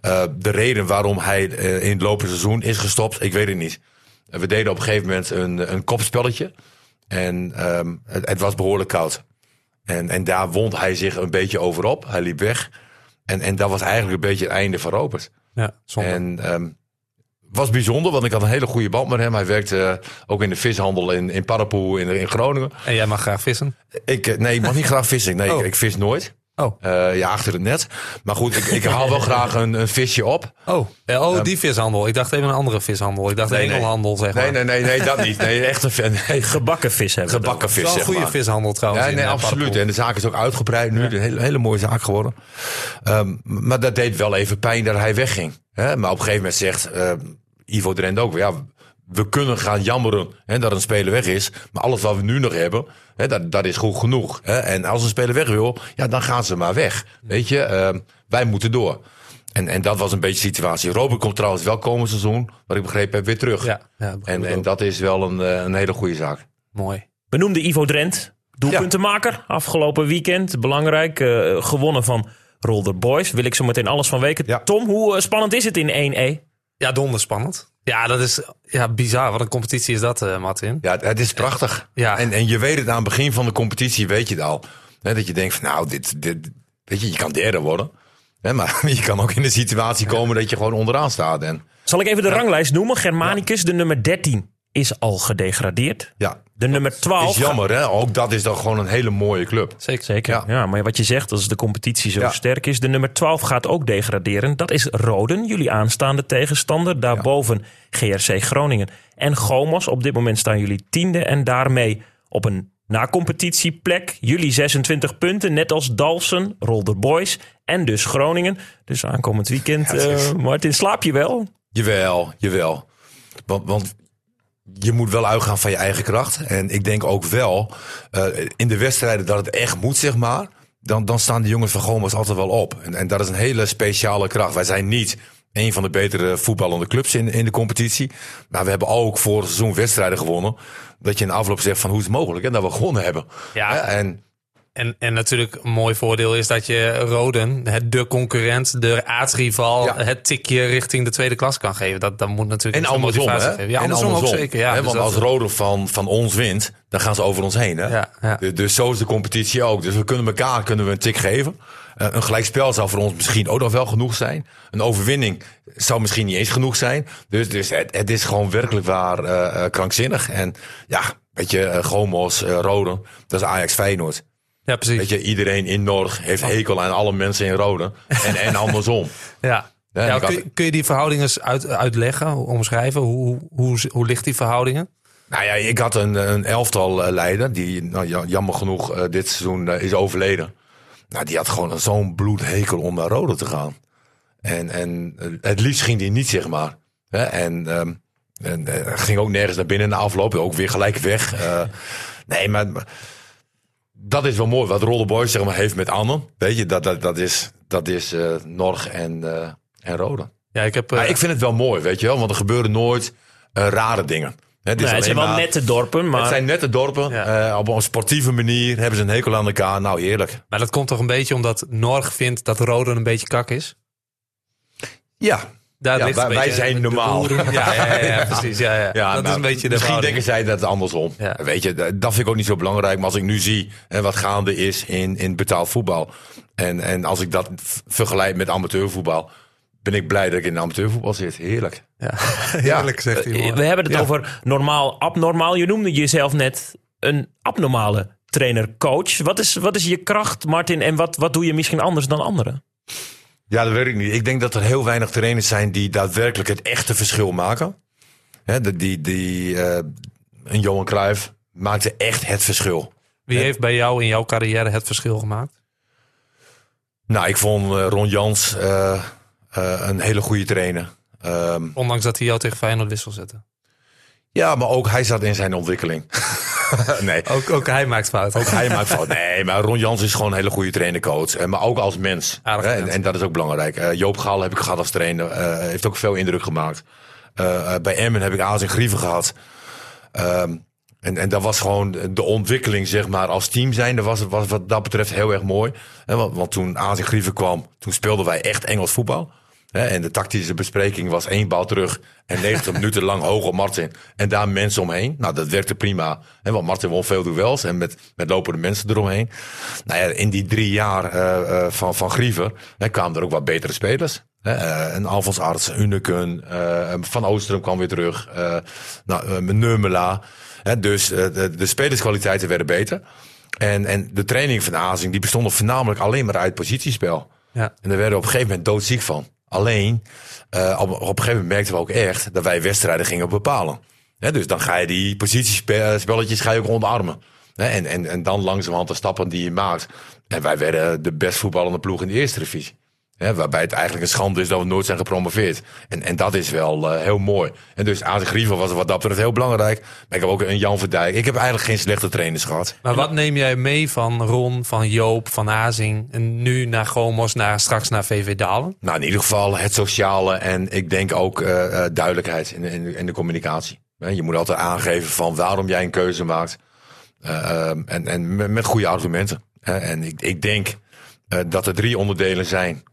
Eh, de reden waarom hij in het lopende seizoen is gestopt, ik weet het niet. We deden op een gegeven moment een, een kopspelletje. En ehm, het, het was behoorlijk koud. En, en daar wond hij zich een beetje over op. Hij liep weg. En, en dat was eigenlijk een beetje het einde van Robert. Ja, zonde. En ehm was bijzonder, want ik had een hele goede band met hem. Hij werkte eh, ook in de vishandel in, in Parapoe in, in Groningen. En jij mag graag vissen? Ik, eh, nee, ik mag niet graag vissen. Nee, Oh. ik, ik vis nooit. Oh. Eh, ja, achter het net. Maar goed, ik, ik haal wel graag een, een visje op. Oh, oh die vishandel. Ik dacht even een andere vishandel. Ik dacht Nee, de nee. engelhandel, zeg maar. Nee, nee, nee, nee, dat niet. Nee, echt een fan. Nee, Gebakken vis hebben we gebakken vis, is wel een goede maar. vishandel trouwens. Nee, eh, absoluut. Parapool. En de zaak is ook uitgebreid nu. Een hele, hele mooie zaak geworden. Ehm, maar dat deed wel even pijn dat hij wegging. Hè? Maar op een gegeven moment zegt eh, Ivo Drent ook... Ja, we kunnen gaan jammeren hè, dat een speler weg is. Maar alles wat we nu nog hebben, hè, dat, dat is goed genoeg. Hè? En als een speler weg wil, ja, dan gaan ze maar weg. Weet je, ehm, wij moeten door. En, en dat was een beetje de situatie. Robert komt trouwens wel komend seizoen, wat ik begrepen heb, weer terug. Ja, ja en en dat is wel een, eh, een hele goede zaak. mooi. We noemden Ivo Drent, doelpuntenmaker. Afgelopen weekend, belangrijk, eh, gewonnen van Rolder Boys. Wil ik zo meteen alles van weten. Ja. Tom, hoe eh, spannend is het in 1E? Ja, donderspannend. Ja, dat is ja, bizar. Wat een competitie is dat, eh Martin. Ja, het- is prachtig. Ja. En, en je weet het aan het begin van de competitie, weet je het al. Hè, dat je denkt van nou, dit, dit, weet je, je kan derde worden. Hè, maar je kan ook in de situatie komen dat je gewoon onderaan staat. En Zal ik even de ranglijst noemen? Germanicus, de nummer 13, is al gedegradeerd. ja, De nummer 12... is jammer hè. Ook dat is dan gewoon een hele mooie club. Zeker. Zeker. Ja. Ja. maar wat je zegt, als de competitie zo Ja. sterk is. De nummer 12 gaat ook degraderen. Dat is Roden, jullie aanstaande tegenstander. Daarboven GRC Groningen en Gomos. Op dit moment staan jullie tiende. En daarmee op een na-competitieplek. Jullie 26 punten, net als Dalsen, Rolder Boys en dus Groningen. Dus aankomend weekend, eh, Martin, slaap je wel? Jawel, jawel. Want, want je moet wel uitgaan van je eigen kracht. En ik denk ook wel, eh, in de wedstrijden dat het echt moet, zeg maar. Dan, dan staan de jongens van Gomas altijd wel op. En, en dat is een hele speciale kracht. Wij zijn niet een van de betere voetballende clubs in, in de competitie. Maar we hebben ook vorig seizoen wedstrijden gewonnen. Dat je in de afloop zegt van hoe is het mogelijk hè, dat we gewonnen hebben. Ja. En En, en natuurlijk een mooi voordeel is dat je Roden, het, de concurrent, de aardsrival, Ja. het tikje richting de tweede klas kan geven. Dat, dat moet natuurlijk En andersom, hè? geven. Ja, En andersom, ook zeker. Ja, dus want dat- als Rode van, van ons wint, dan gaan ze over ons heen. Hè? Ja, ja. Dus, dus zo is de competitie ook. Dus we kunnen elkaar kunnen we een tik geven. Eh, een gelijkspel zou voor ons misschien ook nog wel genoeg zijn. Een overwinning zou misschien niet eens genoeg zijn. Dus, dus het, het is gewoon werkelijk waar eh, eh, krankzinnig. En ja, weet je, uh, Gomos, eh, Rode, dat is Ajax Feyenoord. Ja, precies. Weet je, iedereen in Norg heeft hekel aan alle mensen in Rode. En, en andersom. Ja. Ja, Ja, ik had- kun, je- kun je die verhoudingen uit, uitleggen, omschrijven? Hoe, hoe, hoe ligt die verhoudingen? Nou ja, ik had een, een elftal eh, leider die nou, ja, jammer genoeg eh, dit seizoen eh, is overleden. Nou, die had gewoon zo'n bloedhekel om naar Rode te gaan. En, en het liefst ging die niet, zeg maar. Hè? En, ehm, en ging ook nergens naar binnen na afloop. Ook weer gelijk weg. Nee, maar dat is wel mooi. Wat Rolle Boys zeg maar, heeft met Anne. Weet je, dat, dat, dat is, dat is eh, Norg en, eh, en Rode. Ja, ik heb... eh, Maar ik vind het wel mooi, weet je wel. Want er gebeuren nooit eh, rare dingen. Het is Nee, het zijn wel maar- nette dorpen, maar... het zijn nette dorpen. Ja. eh, op een sportieve manier hebben ze een hekel aan elkaar. Nou, heerlijk. Maar dat komt toch een beetje omdat Norg vindt dat Roden een beetje kak is? Ja, Daar Ja, ligt wij- beetje zijn normaal. Ja, ja, ja, ja, precies. Ja, ja. ja dat is nou, een beetje de Misschien verhouding. denken zij dat het andersom. Ja. Weet je, dat vind ik ook niet zo belangrijk. Maar als ik nu zie hè, wat gaande is in, in betaald voetbal. En, en als ik dat vergelijk met amateurvoetbal. Ben ik blij dat ik in amateurvoetbal zit. Heerlijk. Ja. Heerlijk, zegt hij. We hebben het Ja. over normaal, abnormaal. Je noemde jezelf net een abnormale trainer-coach. Wat is, wat is je kracht, Martin? En wat, wat doe je misschien anders dan anderen? Ja, dat weet ik niet. Ik denk dat er heel weinig trainers zijn die daadwerkelijk het echte verschil maken. Hè, de- die, die, eh, een Johan Cruijff maakte echt het verschil. Wie heeft bij jou in jouw carrière het verschil gemaakt? Nou, ik vond eh, Ron Jans eh, een hele goede trainer. Ehm, Ondanks dat hij jou tegen Feyenoord wissel zette. ja, maar ook hij zat in zijn ontwikkeling. nee, Ook, ook hij maakt fouten. ook hij maakt fout. Nee, maar Ron Jans is gewoon een hele goede trainer-coach. Eh, Maar ook als mens. Aardig en, en dat is ook belangrijk. Eh, Joop Gaal heb ik gehad als trainer. eh, heeft ook veel indruk gemaakt. Bij Emmen heb ik Aas en Grieven gehad. Ehm, en, en dat was gewoon de ontwikkeling, zeg maar, als team zijn. Dat was, was wat dat betreft heel erg mooi. En want, want toen Aas en Grieven kwam, toen speelden wij echt Engels voetbal. En de tactische bespreking was één bal terug en 90 minuten lang hoog op Martin. En daar mensen omheen. Nou, dat werkte prima. Hè, want Martin won veel duels en met, met lopende mensen eromheen. Nou ja, in die drie jaar eh, eh, van, van Griever hè, kwamen er ook wat betere spelers. Eh, een Alfons Arts, Uneken, Van Oostrum kwam weer terug. nou, Neumela. Hè, dus de, de spelerskwaliteiten werden beter. En, en de training van Azing die bestonden voornamelijk alleen maar uit positiespel. Ja. En daar werden we op een gegeven moment doodziek van. Alleen, eh, op, op een gegeven moment merkten we ook echt dat wij wedstrijden gingen bepalen. Dus dan ga je die positiespelletjes ga je ook. Hè, en, en, en dan langzamerhand de stappen die je maakt. En wij werden de best voetballende ploeg in de eerste divisie. Hè, waarbij het eigenlijk een schande is dat we nooit zijn gepromoveerd. En, en dat is wel eh, heel mooi. En dus Azen Grieven was wat dat betreft heel belangrijk. Maar ik heb ook een Jan Verdijk. Ik heb eigenlijk geen slechte trainers gehad. Maar wat neem jij mee van Ron, van Joop, van Azing en nu naar Gomos, naar, straks naar VV Dalen? Nou, in ieder geval het sociale en ik denk ook eh, eh, duidelijkheid in, in, in de communicatie. Je moet altijd aangeven van waarom jij een keuze maakt. Ehm, en en met, goede argumenten. En ik, ik denk dat er drie onderdelen zijn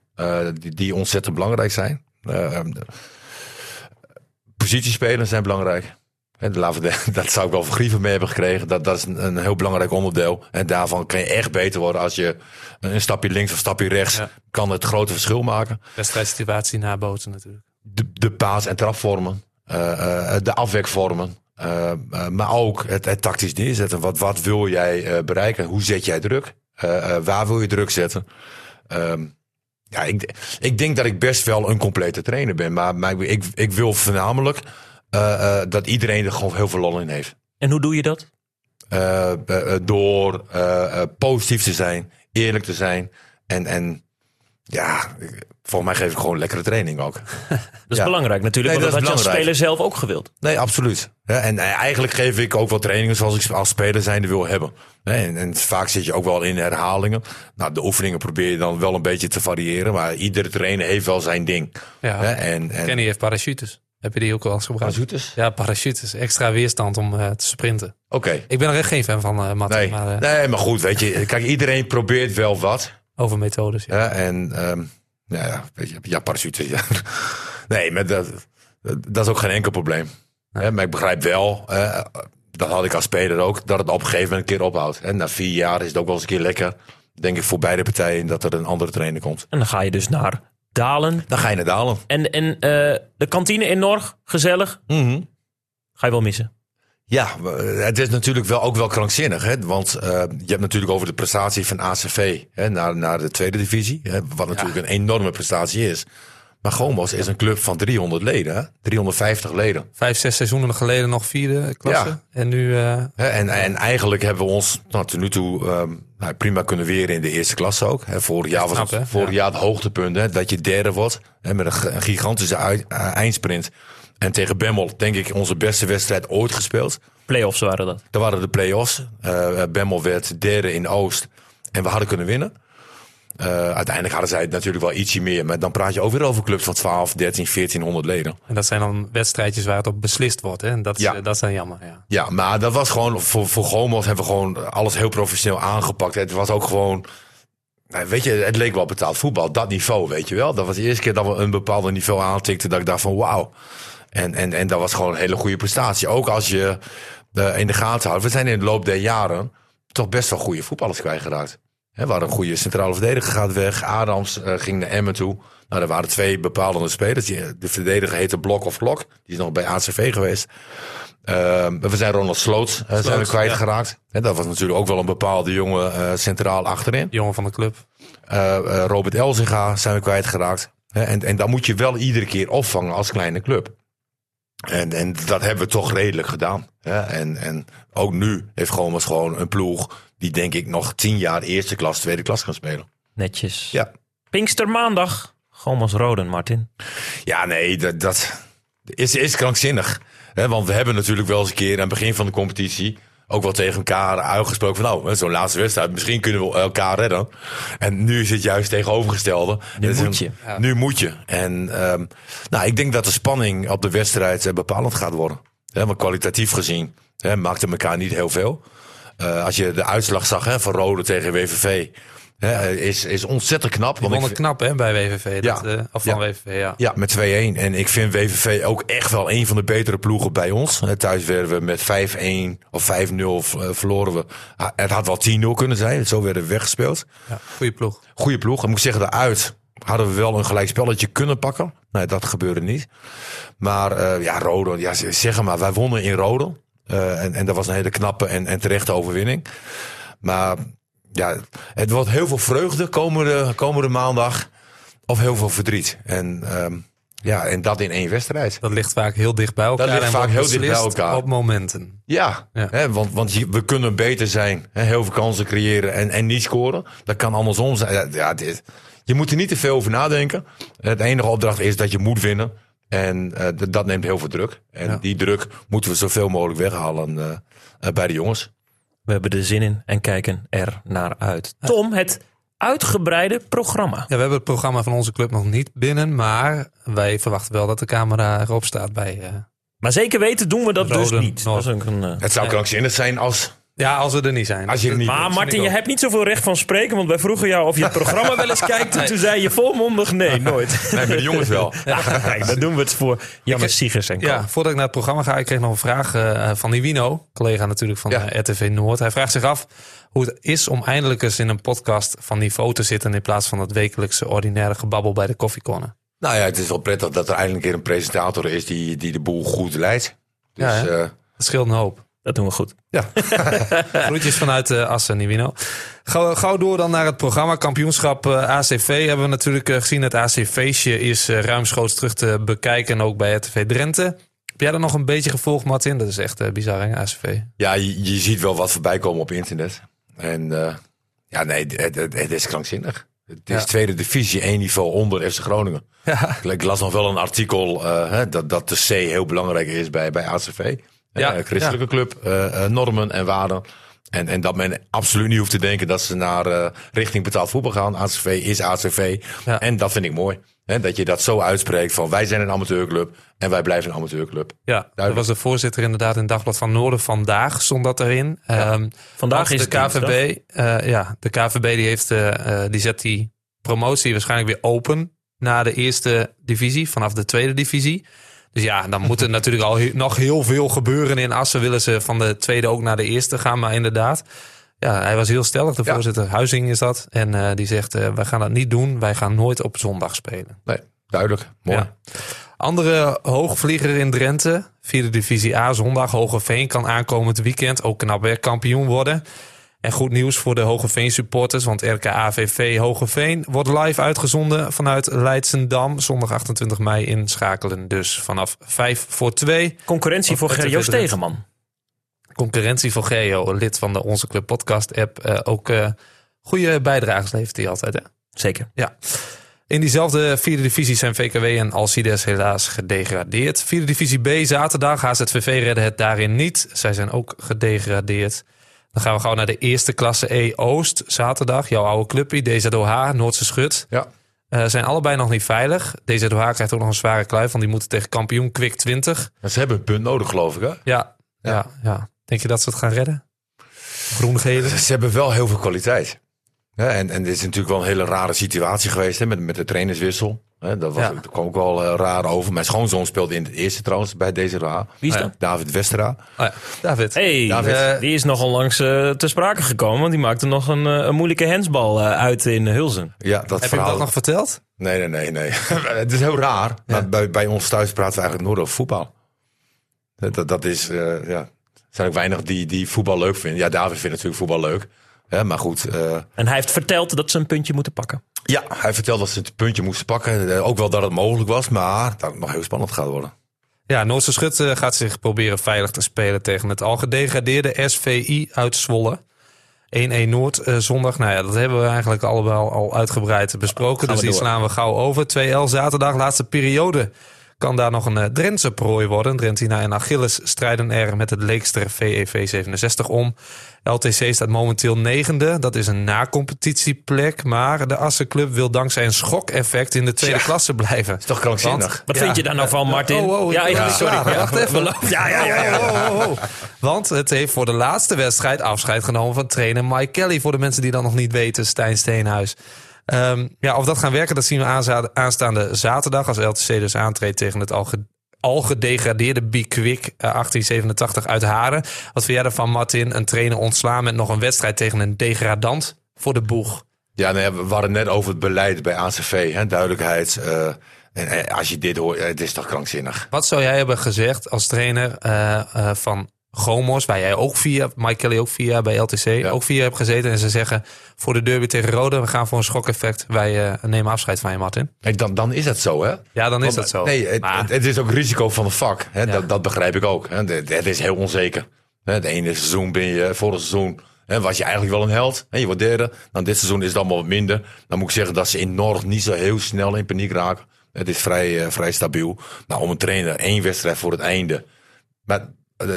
die, die ontzettend belangrijk zijn. Eh, ehm, positiespelers zijn belangrijk. En dat zou ik wel van Grieven mee hebben gekregen. Dat, dat is een, een heel belangrijk onderdeel. En daarvan kan je echt beter worden als je een stapje links of een stapje rechts Ja. kan het grote verschil maken Wedstrijdsituatie nabootsen natuurlijk. de, de paas- en trapvormen, eh, eh, de afwekvormen. eh, eh, maar ook het, het tactisch neerzetten. Wat, wat wil jij eh, bereiken? Hoe zet jij druk? Eh, eh, waar wil je druk zetten? Ehm, ja, ik, ik denk dat ik best wel een complete trainer ben. Maar, maar ik, ik, wil voornamelijk eh, eh, dat iedereen er gewoon heel veel lol in heeft. En hoe doe je dat? Eh, door positief te zijn, eerlijk te zijn. En, en ja, volgens mij geef ik gewoon lekkere training ook. Dat is Ja. belangrijk natuurlijk, Nee, want dat dat had je als speler zelf ook gewild. Nee, absoluut. Ja, en eh, eigenlijk geef ik ook wel trainingen zoals ik als speler zijnde wil hebben. Nee, En, en vaak zit je ook wel in herhalingen. Nou, de oefeningen probeer je dan wel een beetje te variëren. Maar iedere trainer heeft wel zijn ding. Ja. Hè, En, en Kenny heeft parachutes. Heb je die ook wel eens gebruikt? Parachutes? Ja, parachutes. Extra weerstand om eh, te sprinten. Oké. Ik ben er echt geen fan van, eh Matt. Nee. Maar, eh, nee, maar goed, weet je. Kijk, iedereen probeert wel wat. Over methodes. Ja. Ja, en ehm, ja, ja, weet je, ja, parachute. Ja. Nee, maar dat, dat is ook geen enkel probleem. Maar ik begrijp wel, eh, dat had ik als speler ook, dat het op een gegeven moment een keer ophoudt. En na vier jaar is het ook wel eens een keer lekker, denk ik, voor beide partijen dat er een andere trainer komt. En dan ga je dus naar Dalen. Dan ga je naar Dalen. En, en eh, de kantine in Norg, gezellig. Ga je wel missen. Ja, we- het is natuurlijk wel ook wel krankzinnig. Hè? Want eh, je hebt natuurlijk over de prestatie van ACV hè, naar, naar de tweede divisie. Hè, wat natuurlijk een enorme prestatie is. Maar Gomos is een club van 300 leden. Hè? 350 leden. Vijf, zes seizoenen geleden nog vierde klasse. Ja. En nu... eh, en, en eigenlijk hebben we ons nou, tot nu toe ehm, nou, prima kunnen weren in de eerste klasse ook. Hè, vorig jaar was het vorig Ja. jaar het hoogtepunt. Hè, dat je derde wordt hè, met een, gigantische uit- eh, eindsprint. En tegen Bemmel denk ik onze beste wedstrijd ooit gespeeld. Playoffs waren dat. Dat waren de play-offs. Eh, Bemmel werd derde in Oost. En we hadden kunnen winnen. Eh, uiteindelijk hadden zij het natuurlijk wel ietsje meer. Maar dan praat je ook weer over clubs van 12, 13, 1400 leden. en dat zijn dan wedstrijdjes waar het op beslist wordt. Hè? En dat, is, Ja. eh, dat is dan jammer. Ja. Ja, maar dat was gewoon voor, voor Gomos hebben we gewoon alles heel professioneel aangepakt. Het was ook gewoon. nou, Weet je, het leek wel betaald voetbal, dat niveau, weet je wel. Dat was de eerste keer dat we een bepaald niveau aantikten, dat ik dacht van wauw. En, en, en dat was gewoon een hele goede prestatie. Ook als je eh, in de gaten houdt. We zijn in de loop der jaren toch best wel goede voetballers kwijtgeraakt. Hè, we hadden een goede centrale verdediger gaat weg. Adams eh, ging naar Emmen toe. Nou, er waren twee bepalende spelers. Die- De verdediger heette Blok of Klok. Die is nog bij ACV geweest. Ehm, we zijn Ronald Sloot, eh, zijn we ja. kwijtgeraakt. Hè, dat was natuurlijk ook wel een bepaalde jongen eh, centraal achterin. Jongen van de club. Eh, eh, Robert Elzinga zijn we kwijtgeraakt. Hè, en, en dan moet je wel iedere keer opvangen als kleine club. En, en dat hebben we toch redelijk gedaan. Hè? En, en ook nu heeft Gomes gewoon een ploeg die denk ik nog tien jaar eerste klas, tweede klas kan spelen. Netjes. Ja, Pinkstermaandag. Gomas Roden, Martin. ja nee, dat, dat is, is krankzinnig. Hè? Want we hebben natuurlijk wel eens een keer aan het begin van de competitie ook wel tegen elkaar uitgesproken van nou, zo'n laatste wedstrijd, misschien kunnen we elkaar redden. En nu is het juist tegenovergestelde. Nu moet een- je. Nu moet je. En ehm, nou, ik denk dat de spanning op de wedstrijd eh, bepalend gaat worden. Hè, maar kwalitatief gezien hè, maakt het elkaar niet heel veel. Eh, als je de uitslag zag hè, van Rode tegen WVV. Hè, is, is ontzettend knap. Die want ik vind- knap hè, bij WVV. Dat, Ja. eh, of van Ja. WVV, ja. Ja, met 2-1. En ik vind WVV ook echt wel een van de betere ploegen bij ons. Thuis werden we met 5-1 of 5-0 v- eh, verloren we. Ah, Het had wel 10-0 kunnen zijn. Zo werden we weggespeeld. ja. Goeie ploeg. Goeie ploeg. Ik moet zeggen, daaruit hadden we wel een gelijk spelletje kunnen pakken. Nee, dat gebeurde niet. Maar eh, ja, Rode, ja, zeg maar, wij wonnen in Rode. Eh, en, en dat was een hele knappe en, en terechte overwinning. Maar ja, het wordt heel veel vreugde komende, komende maandag. Of heel veel verdriet. En, ehm, ja, en dat in één wedstrijd. Dat ligt vaak heel dicht bij elkaar. ligt en vaak heel dicht bij elkaar. Op momenten. Ja, Ja. Hè, want, want we kunnen beter zijn. Hè, heel veel kansen creëren en, en niet scoren. Dat kan andersom zijn. Ja, dit, je moet er niet te veel over nadenken. Het enige opdracht is dat je moet winnen. En eh, dat neemt heel veel druk. En Ja. die druk moeten we zoveel mogelijk weghalen eh, eh, bij de jongens. We hebben er zin in en kijken er naar uit. Tom, het uitgebreide programma. Ja, we hebben het programma van onze club nog niet binnen. Maar wij verwachten wel dat de camera erop staat bij... eh, Maar zeker weten doen we dat dus niet. Noord. Dat is ook een, eh, Het zou krankzinnig zijn als, ja, als we er niet zijn. als je er niet Maar bent. Martin, je hebt niet zoveel recht van spreken. Want wij vroegen jou of je het programma wel eens kijkt. En toen zei je volmondig nee, nooit. Nee, bij de jongens wel. Nee, dan doen we het voor Janne Siegers en Co. Ja, voordat ik naar het programma ga, ik kreeg nog een vraag eh, van Nivino, collega natuurlijk van Ja. eh, RTV Noord. Hij vraagt zich af hoe het is om eindelijk eens in een podcast van niveau te zitten in plaats van het wekelijkse ordinaire gebabbel bij de koffiecorner. Nou ja, het is wel prettig dat er eindelijk een keer een presentator is die, die de boel goed leidt. Dus Ja, eh, Dat scheelt een hoop. Dat doen we goed. Groetjes vanuit eh Assen, Nivino. Gauw, gauw door dan naar het programma. Kampioenschap eh, ACV hebben we natuurlijk eh, gezien. Het ACV-feestje is ruimschoots terug te bekijken. En ook bij RTV Drenthe. Heb jij dat nog een beetje gevolgd, Martin? Dat is echt eh, bizar, hè, ACV? Ja, je, je ziet wel wat voorbij komen op internet. En eh, ja, nee, het, het, het is krankzinnig. Het is Ja. tweede divisie, één niveau onder FC Groningen. Ja. Ik, las nog wel een artikel eh, hè, dat, dat de C heel belangrijk is bij, bij ACV. Ja, Eh, christelijke club, eh, eh, normen en waarden. En, en dat men absoluut niet hoeft te denken dat ze naar eh, richting betaald voetbal gaan. ACV is ACV. Ja. En dat vind ik mooi. Hè, dat je dat zo uitspreekt van wij zijn een amateurclub en wij blijven een amateurclub. Ja, dat was de voorzitter inderdaad in Dagblad van Noorden. Vandaag stond dat erin. Ehm, Vandaag is de KVB. eh, ja, de KVB die heeft, die zet die promotie waarschijnlijk weer open naar de eerste divisie, vanaf de tweede divisie. Dus ja, dan moet er natuurlijk al he- nog heel veel gebeuren in Assen. Willen ze van de tweede ook naar de eerste gaan. Maar inderdaad, ja, hij was heel stellig. De Ja. voorzitter Huizing is dat. En eh, die zegt, eh, wij gaan dat niet doen. Wij gaan nooit op zondag spelen. Nee, duidelijk. Mooi. Ja. Andere hoogvlieger in Drenthe, vierde divisie A, zondag. Hogeveen kan aankomend weekend ook knap weer kampioen worden. En goed nieuws voor de Hogeveen supporters, want RKAVV Hogeveen wordt live uitgezonden vanuit Leidsendam. Zondag 28 mei inschakelen dus vanaf 5 voor 2. Concurrentie voor Gerjo. Stegeman. Concurrentie voor Geo, lid van de Onze Club podcast app. Eh, ook eh goede bijdrages levert hij altijd hè? Zeker. Ja. In diezelfde vierde divisie zijn VKW en Alcides helaas gedegradeerd. Vierde divisie B zaterdag. HZVV redden het daarin niet. Zij zijn ook gedegradeerd. Dan gaan we gauw naar de eerste klasse E Oost. Zaterdag, jouw oude clubje, DZOH, Noordse Schut. Ja. Eh, zijn allebei nog niet veilig. DZOH krijgt ook nog een zware kluif, want die moeten tegen kampioen Kwik 20. Maar Ze hebben een punt nodig, geloof ik. Hè? Ja, ja, ja. Denk je dat ze het gaan redden? Groen-gele? Ze hebben wel heel veel kwaliteit. Ja, en, en dit is natuurlijk wel een hele rare situatie geweest hè, met, met de trainerswissel. Hè, dat, was, Ja. dat kwam ook wel eh, raar over. Mijn schoonzoon speelde in het eerste trouwens bij deze RA. Wie is Ja. dat? David Westera. Oh ja, David. Hey, David. eh, die is nogal langs eh te sprake gekomen. Want die maakte nog een, een moeilijke hensbal uit in Hulzen. Ja, dat Heb je verhaal. dat nog verteld? Nee, nee, nee. nee. het is heel raar. Maar bij, bij ons thuis praten we eigenlijk nooit over voetbal. Dat, dat, dat is, eh, ja. Er zijn ook weinig die, die voetbal leuk vinden. Ja, David vindt natuurlijk voetbal leuk. Hè, maar goed, eh, En hij heeft verteld dat ze een puntje moeten pakken. Ja, hij vertelde dat ze het puntje moesten pakken. Eh, ook wel dat het mogelijk was, maar dat het nog heel spannend gaat worden. Ja, Noordse Schut eh, gaat zich proberen veilig te spelen tegen het al gedegradeerde SVI uit Zwolle. 1-1 Noord eh, zondag. Nou ja, dat hebben we eigenlijk allemaal al uitgebreid besproken. Dus die door. slaan we gauw over. 2L zaterdag, laatste periode. Kan daar nog een uh, Drentse prooi worden. Drentina en Achilles strijden er met het Leekster VEV 67 om. LTC staat momenteel negende. Dat is een na-competitieplek. Maar de Assenclub wil dankzij een schokeffect in de tweede klasse blijven. is toch krankzinnig? Wat vind je daar nou van, Martin? Oh, oh, ja, sorry. Wacht even. Ja, ja, ja. ja. Oh, oh, oh, oh. Want het heeft voor de laatste wedstrijd afscheid genomen van trainer Mike Kelly. Voor de mensen die dat nog niet weten, Stijn Steenhuis. Ehm, ja, of dat gaan werken, dat zien we aanstaande zaterdag. Als LTC dus aantreedt tegen het al, ge- al gedegradeerde Bikwik eh, 1887 uit Haren. Wat vind jij ervan, Martin? Een trainer ontslaan met nog een wedstrijd tegen een degradant voor de boeg. Ja, nee, we hadden net over het beleid bij ACV. Hè, duidelijkheid. eh, en eh, als je dit hoort, eh, het is toch krankzinnig. Wat zou jij hebben gezegd als trainer eh, van Gomos, waar jij ook via, Mike Kelly ook via bij LTC, ook via hebt gezeten. En ze zeggen voor de derby tegen Rode, we gaan voor een schokeffect. Wij eh, nemen afscheid van je, Martin. Kijk, dan, dan is dat zo, hè? Ja, dan is Want, dat zo. Nee, het, Maar- het, het is ook risico van het vak. Hè? Ja. Dat, dat begrijp ik ook. Hè? Het, is heel onzeker. Het ene seizoen ben je, vorig seizoen hè, was je eigenlijk wel een held. Hè? Je wordt derde. Dan dit seizoen is het allemaal wat minder. Dan moet ik zeggen dat ze in Noord niet zo heel snel in paniek raken. Het is vrij, eh, vrij stabiel. Nou, om een trainer één wedstrijd voor het einde maar,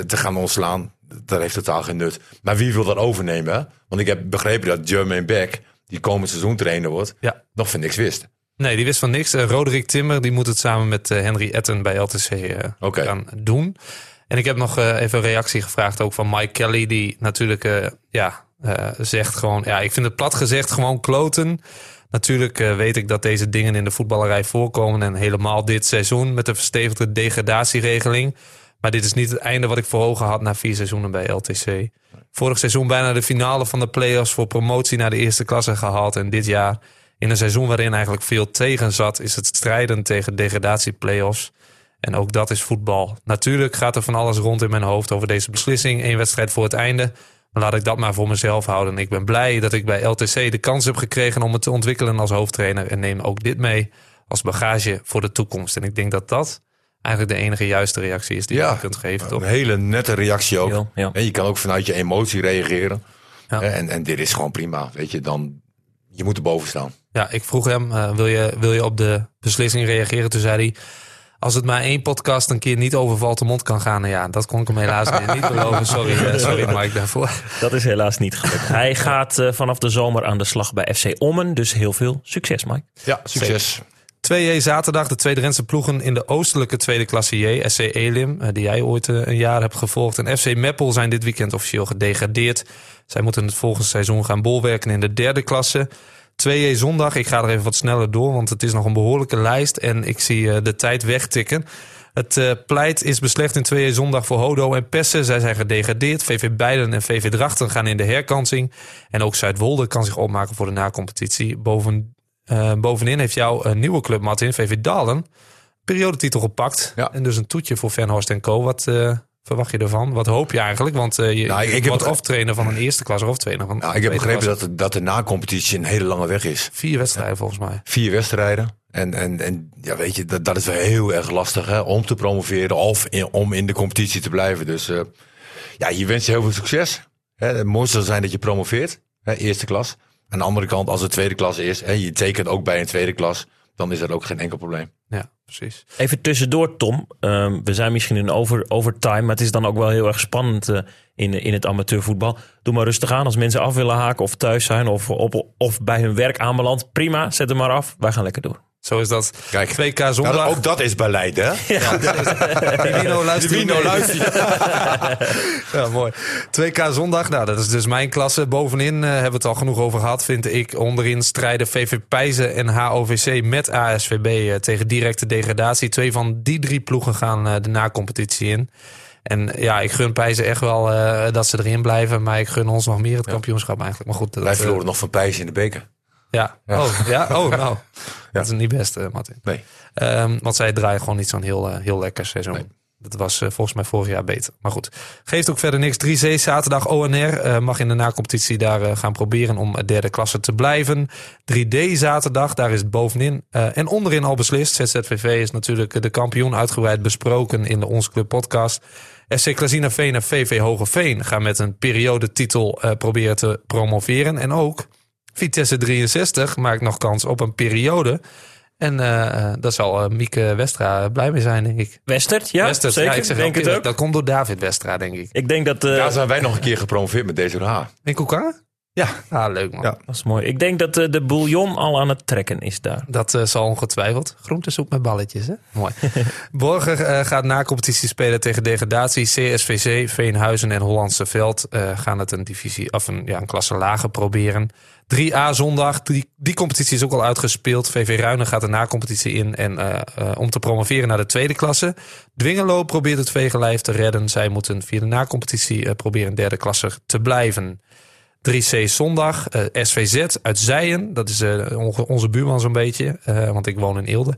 te gaan ontslaan, dat heeft totaal geen nut. Maar wie wil dat overnemen? Want ik heb begrepen dat Jermaine Beck, die komend seizoen trainer wordt, Ja. nog van niks wist. Nee, die wist van niks. Eh, Roderick Timmer die moet het samen met eh, Henry Etten bij LTC eh, gaan doen. En ik heb nog eh, even een reactie gevraagd ook van Mike Kelly. Die natuurlijk eh, ja, eh, zegt gewoon... Ja, ik vind het plat gezegd gewoon kloten. Natuurlijk eh, weet ik dat deze dingen in de voetballerij voorkomen. En helemaal dit seizoen met de verstevigde degradatieregeling. Maar dit is niet het einde wat ik voor ogen had na vier seizoenen bij LTC. Vorig seizoen bijna de finale van de play-offs voor promotie naar de eerste klasse gehaald. En dit jaar in een seizoen waarin eigenlijk veel tegen zat, is het strijden tegen degradatie-playoffs. En ook dat is voetbal. Natuurlijk gaat er van alles rond in mijn hoofd over deze beslissing. Eén wedstrijd voor het einde. Maar laat ik dat maar voor mezelf houden. Ik ben blij dat ik bij LTC de kans heb gekregen om het te ontwikkelen als hoofdtrainer. En neem ook dit mee als bagage voor de toekomst. En ik denk dat dat eigenlijk de enige juiste reactie is die je kunt geven. Toch? Een hele nette reactie ook. Ja, ja. En je kan ook vanuit je emotie reageren. Ja. En, en dit is gewoon prima. Weet je, dan, je moet erboven staan. Ja, ik vroeg hem, eh, wil, je, wil je op de beslissing reageren? Toen zei hij, als het maar één podcast een keer niet over valt de mond kan gaan. Nou ja, dat kon ik hem helaas niet beloven. Sorry, eh, sorry Mike daarvoor. Dat is helaas niet gelukt. Hij gaat eh, vanaf de zomer aan de slag bij FC Ommen. Dus heel veel succes, Mike. Ja, succes. 2J zaterdag, de twee Drentse ploegen in de oostelijke tweede klasse J. SC Elim, eh, die jij ooit eh, een jaar hebt gevolgd. En FC Meppel zijn dit weekend officieel gedegradeerd. Zij moeten het volgende seizoen gaan bolwerken in de derde klasse. 2J zondag, ik ga er even wat sneller door, want het is nog een behoorlijke lijst. En ik zie eh, de tijd wegtikken. Het pleit is beslecht in 2J zondag voor Hodo en Pessen. Zij zijn gedegradeerd. VV Beiden en VV Drachten gaan in de herkansing. En ook Zuidwolde kan zich opmaken voor de nacompetitie. Boven, eh, bovenin heeft jouw nieuwe club, Martin, VV Dalen, periodetitel gepakt. Ja. En dus een toetje voor Venhorst en Co. Wat eh, verwacht je ervan? Wat hoop je eigenlijk? Want eh, je, Nou, ik- wordt of trainer van een eerste klasse of trainer van Nou, ik heb begrepen klasse. dat, de- dat de na-competitie een hele lange weg is. Vier wedstrijden volgens mij. Vier wedstrijden. En, en, en ja, weet je, dat, dat is wel heel erg lastig hè, om te promoveren of in- om in de competitie te blijven. Dus ja, je wens je heel veel succes. Hè, het mooiste zou zijn dat je promoveert, hè, eerste klas. Aan de andere kant, als het tweede klas is, hè, je tekent ook bij een tweede klas, dan is dat ook geen enkel probleem. Ja, precies. Even tussendoor, Tom. Ehm, we zijn misschien in over, overtime, maar het is dan ook wel heel erg spannend eh, in, in het amateurvoetbal. Doe maar rustig aan als mensen af willen haken of thuis zijn of, op, of bij hun werk aanbeland. Prima, zet hem maar af. Wij gaan lekker door. Zo is dat. Kijk, 2K Nou, zondag. ook dat is beleid, hè? Divino luistert Divino luistert. Ja, mooi. 2K zondag, nou dat is dus mijn klasse. Bovenin eh, hebben we het al genoeg over gehad, vind ik. Onderin strijden VV Pijzen en HOVC met ASVB eh, tegen directe degradatie. Twee van die drie ploegen gaan eh, de nacompetitie in. En ja, ik gun Pijzen echt wel dat ze erin blijven. Maar ik gun ons nog meer het kampioenschap eigenlijk. Maar goed, dat, Wij verloren nog van Pijs in de beker. Ja. Oh, ja. Oh, nou. Dat is niet best, eh, Martin. Nee. Ehm, want zij draaien gewoon niet zo'n heel, eh, heel lekker seizoen. Nee. Dat was eh, volgens mij vorig jaar beter. Maar goed, geeft ook verder niks. 3C zaterdag ONR mag in de nacompetitie daar gaan proberen om derde klasse te blijven. 3D zaterdag, daar is het bovenin en onderin al beslist. ZZVV is natuurlijk de kampioen uitgebreid besproken in de Ons Club podcast. SC Klazinaveen en VV Hogeveen gaan met een periodetitel proberen te promoveren. En ook Vitesse 63 maakt nog kans op een periode. En eh, eh, daar zal eh, Mieke Westra blij mee zijn, denk ik. Westert, ja, Westert, zeker. ja, ik zeg denk ook, het ook. Dat komt door David Westra, denk ik. Ik denk dat... eh, Daar zijn wij nog een keer gepromoveerd met deze H. In Koekangen? Ja. Ah, leuk man. Ja. Dat is mooi. Ik denk dat de bouillon al aan het trekken is daar. Dat eh, zal ongetwijfeld. Groentesoep met balletjes, hè? Mooi. Borger eh, gaat na competitie spelen tegen degradatie. CSVC, Veenhuizen en Hollandse Veld eh, gaan het een divisie of een, ja, een klasse lager proberen. 3A zondag. Die, die competitie is ook al uitgespeeld. VV Ruinen gaat de na-competitie in en, eh, eh, om te promoveren naar de tweede klasse. Dwingelo probeert het vegenlijf te redden. Zij moeten via de na-competitie eh, proberen derde klasse te blijven. 3C zondag. SVZ uit Zijen. Dat is onze buurman zo'n beetje. want ik woon in Eelde.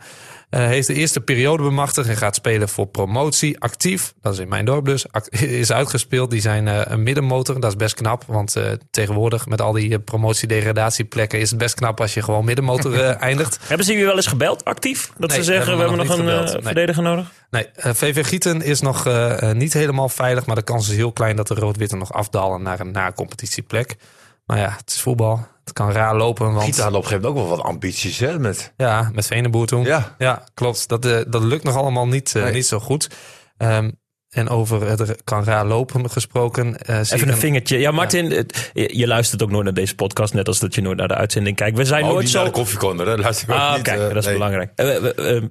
Eh, heeft de eerste periode bemachtigd en gaat spelen voor promotie. Actief, dat is in mijn dorp dus, is uitgespeeld. Die zijn eh, een middenmotor, dat is best knap. Want eh, tegenwoordig met al die eh, promotie-degradatieplekken... is het best knap als je gewoon middenmotor eh, eindigt. Hebben ze jullie wel eens gebeld, actief? Dat Nee, ze zeggen, we hebben nog nog een eh. Nee. verdediger nodig? Nee, eh, VV Gieten is nog eh, eh, niet helemaal veilig... maar de kans is heel klein dat de rood-witte nog afdalen... naar een na-competitieplek. Maar ja, het is voetbal. Het kan raar lopen, want... Gita had op een gegeven moment ook wel wat ambities, hè? Met, Ja, met Veneboer toen. ja. Ja, klopt. Dat, eh, dat lukt nog allemaal niet, eh, Nee. niet zo goed. Ehm, en over het kan raar lopen gesproken. eh, Even een vingertje. Ja, Martin, je je luistert ook nooit naar deze podcast, net als dat je nooit naar de uitzending kijkt. We zijn Oh, nooit niet zo. naar de hè? Luister ik ook Ah, niet. kijk, eh, dat is nee. belangrijk.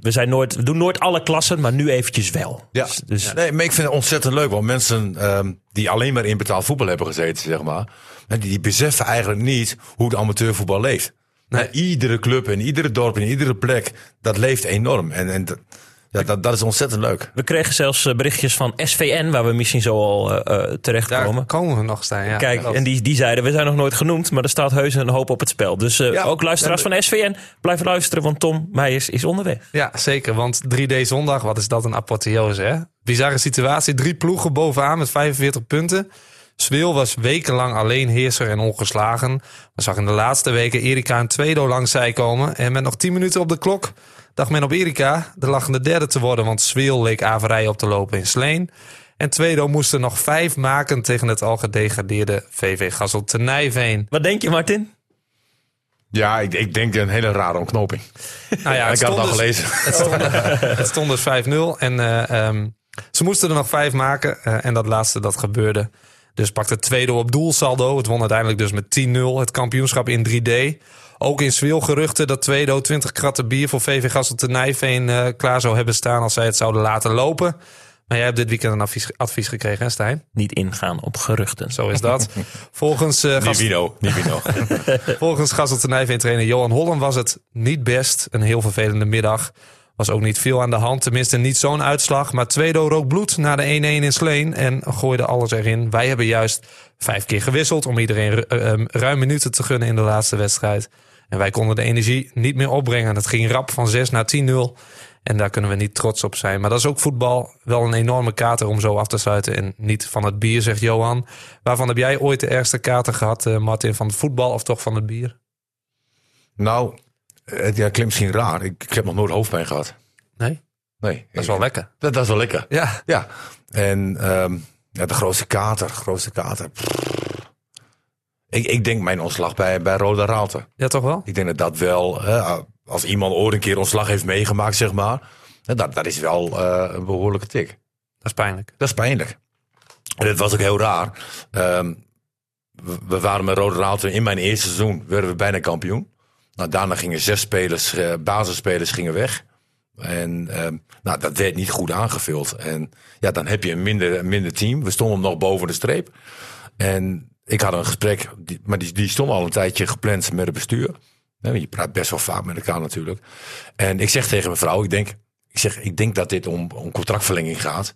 We, zijn nooit, we doen nooit alle klassen, maar nu eventjes wel. Ja, Dus, dus- nee, maar ik vind het ontzettend leuk. Want mensen ehm, die alleen maar in betaald voetbal hebben gezeten, zeg maar. Die, beseffen eigenlijk niet hoe de amateurvoetbal leeft. Nee. Iedere club en iedere dorp en iedere plek, dat leeft enorm. En, en dat, ja, dat, dat is ontzettend leuk. we kregen zelfs eh, berichtjes van SVN, waar we misschien zo al eh, eh, daar terechtkomen. komen we nog staan. Ja, Kijk, en die, die zeiden, we zijn nog nooit genoemd, maar er staat heus een hoop op het spel. Dus eh, Ja, ook luisteraars van SVN, blijf luisteren, want Tom Meijers is onderweg. Ja, zeker. Want 3D zondag, wat is dat een apotheose, hè? Bizarre situatie. Drie ploegen bovenaan met 45 punten. Zweel was wekenlang alleen heerser en ongeslagen. We zag in de laatste weken Erika een tweede langs zij komen. En met nog 10 minuten op de klok dacht men op Erika de lachende derde te worden. Want Zweel leek averij op te lopen in Sleen. En Tweedo moest er nog vijf maken tegen het al gedegradeerde VV Gassel te Nijveen. Wat denk je, Martin? Ja, ik, ik denk een hele rare ontknoping. Nou ja, ik had het al dus- gelezen. Het stond, het stond dus 5-0. En eh, ehm, ze moesten er nog vijf maken. eh, en dat laatste, dat gebeurde. Dus pakte tweede op doelsaldo. Het won uiteindelijk dus met 10-0. Het kampioenschap in 3D. Ook in Zwil geruchten dat Tweedo 20 kratten bier voor VV Gassel te Nijveen eh, klaar zou hebben staan als zij het zouden laten lopen. Maar jij hebt dit weekend een advies, advies gekregen, hè Stijn? Niet ingaan op geruchten. Zo is dat. Volgens, eh Wino. Volgens Gassel te Nijveen trainer Johan Holland was het niet best. Een heel vervelende middag. Was ook niet veel aan de hand. Tenminste niet zo'n uitslag. Maar Tweedo rook bloed na de 1-1 in Sleen. En gooide alles erin. Wij hebben juist vijf keer gewisseld. Om iedereen eh, eh, ruim minuten te gunnen in de laatste wedstrijd. En wij konden de energie niet meer opbrengen. Het ging rap van 6 naar 10-0. En daar kunnen we niet trots op zijn. Maar dat is ook voetbal. Wel een enorme kater om zo af te sluiten. En niet van het bier, zegt Johan. Waarvan heb jij ooit de ergste kater gehad, eh, Martin? Van het voetbal of toch van het bier? nou, het ja, klinkt misschien raar. Ik, ik heb nog nooit hoofdpijn gehad. Nee? Nee. Dat is wel lekker. Dat, dat is wel lekker. Ja. Ja. En ehm, ja, de grootste kater, grootste kater. Ik, ik denk mijn ontslag bij, bij Roda Raalte. Ja, toch wel? Ik denk dat dat wel, als iemand ooit een keer ontslag heeft meegemaakt, zeg maar. Dat, dat is wel eh, een behoorlijke tik. Dat is pijnlijk. Dat is pijnlijk. En het was ook heel raar. Ehm, we, we waren met Rode Raalte in mijn eerste seizoen, werden we bijna kampioen. Nou, daarna gingen zes spelers, eh, basisspelers gingen weg. En ehm, nou, dat werd niet goed aangevuld. En ja, dan heb je een minder, minder team. We stonden nog boven de streep. En ik had een gesprek, maar die, die stond al een tijdje gepland met het bestuur. Hè, Je praat best wel vaak met elkaar natuurlijk. En ik zeg tegen mijn vrouw, ik denk, ik zeg, ik denk dat dit om, om contractverlenging gaat.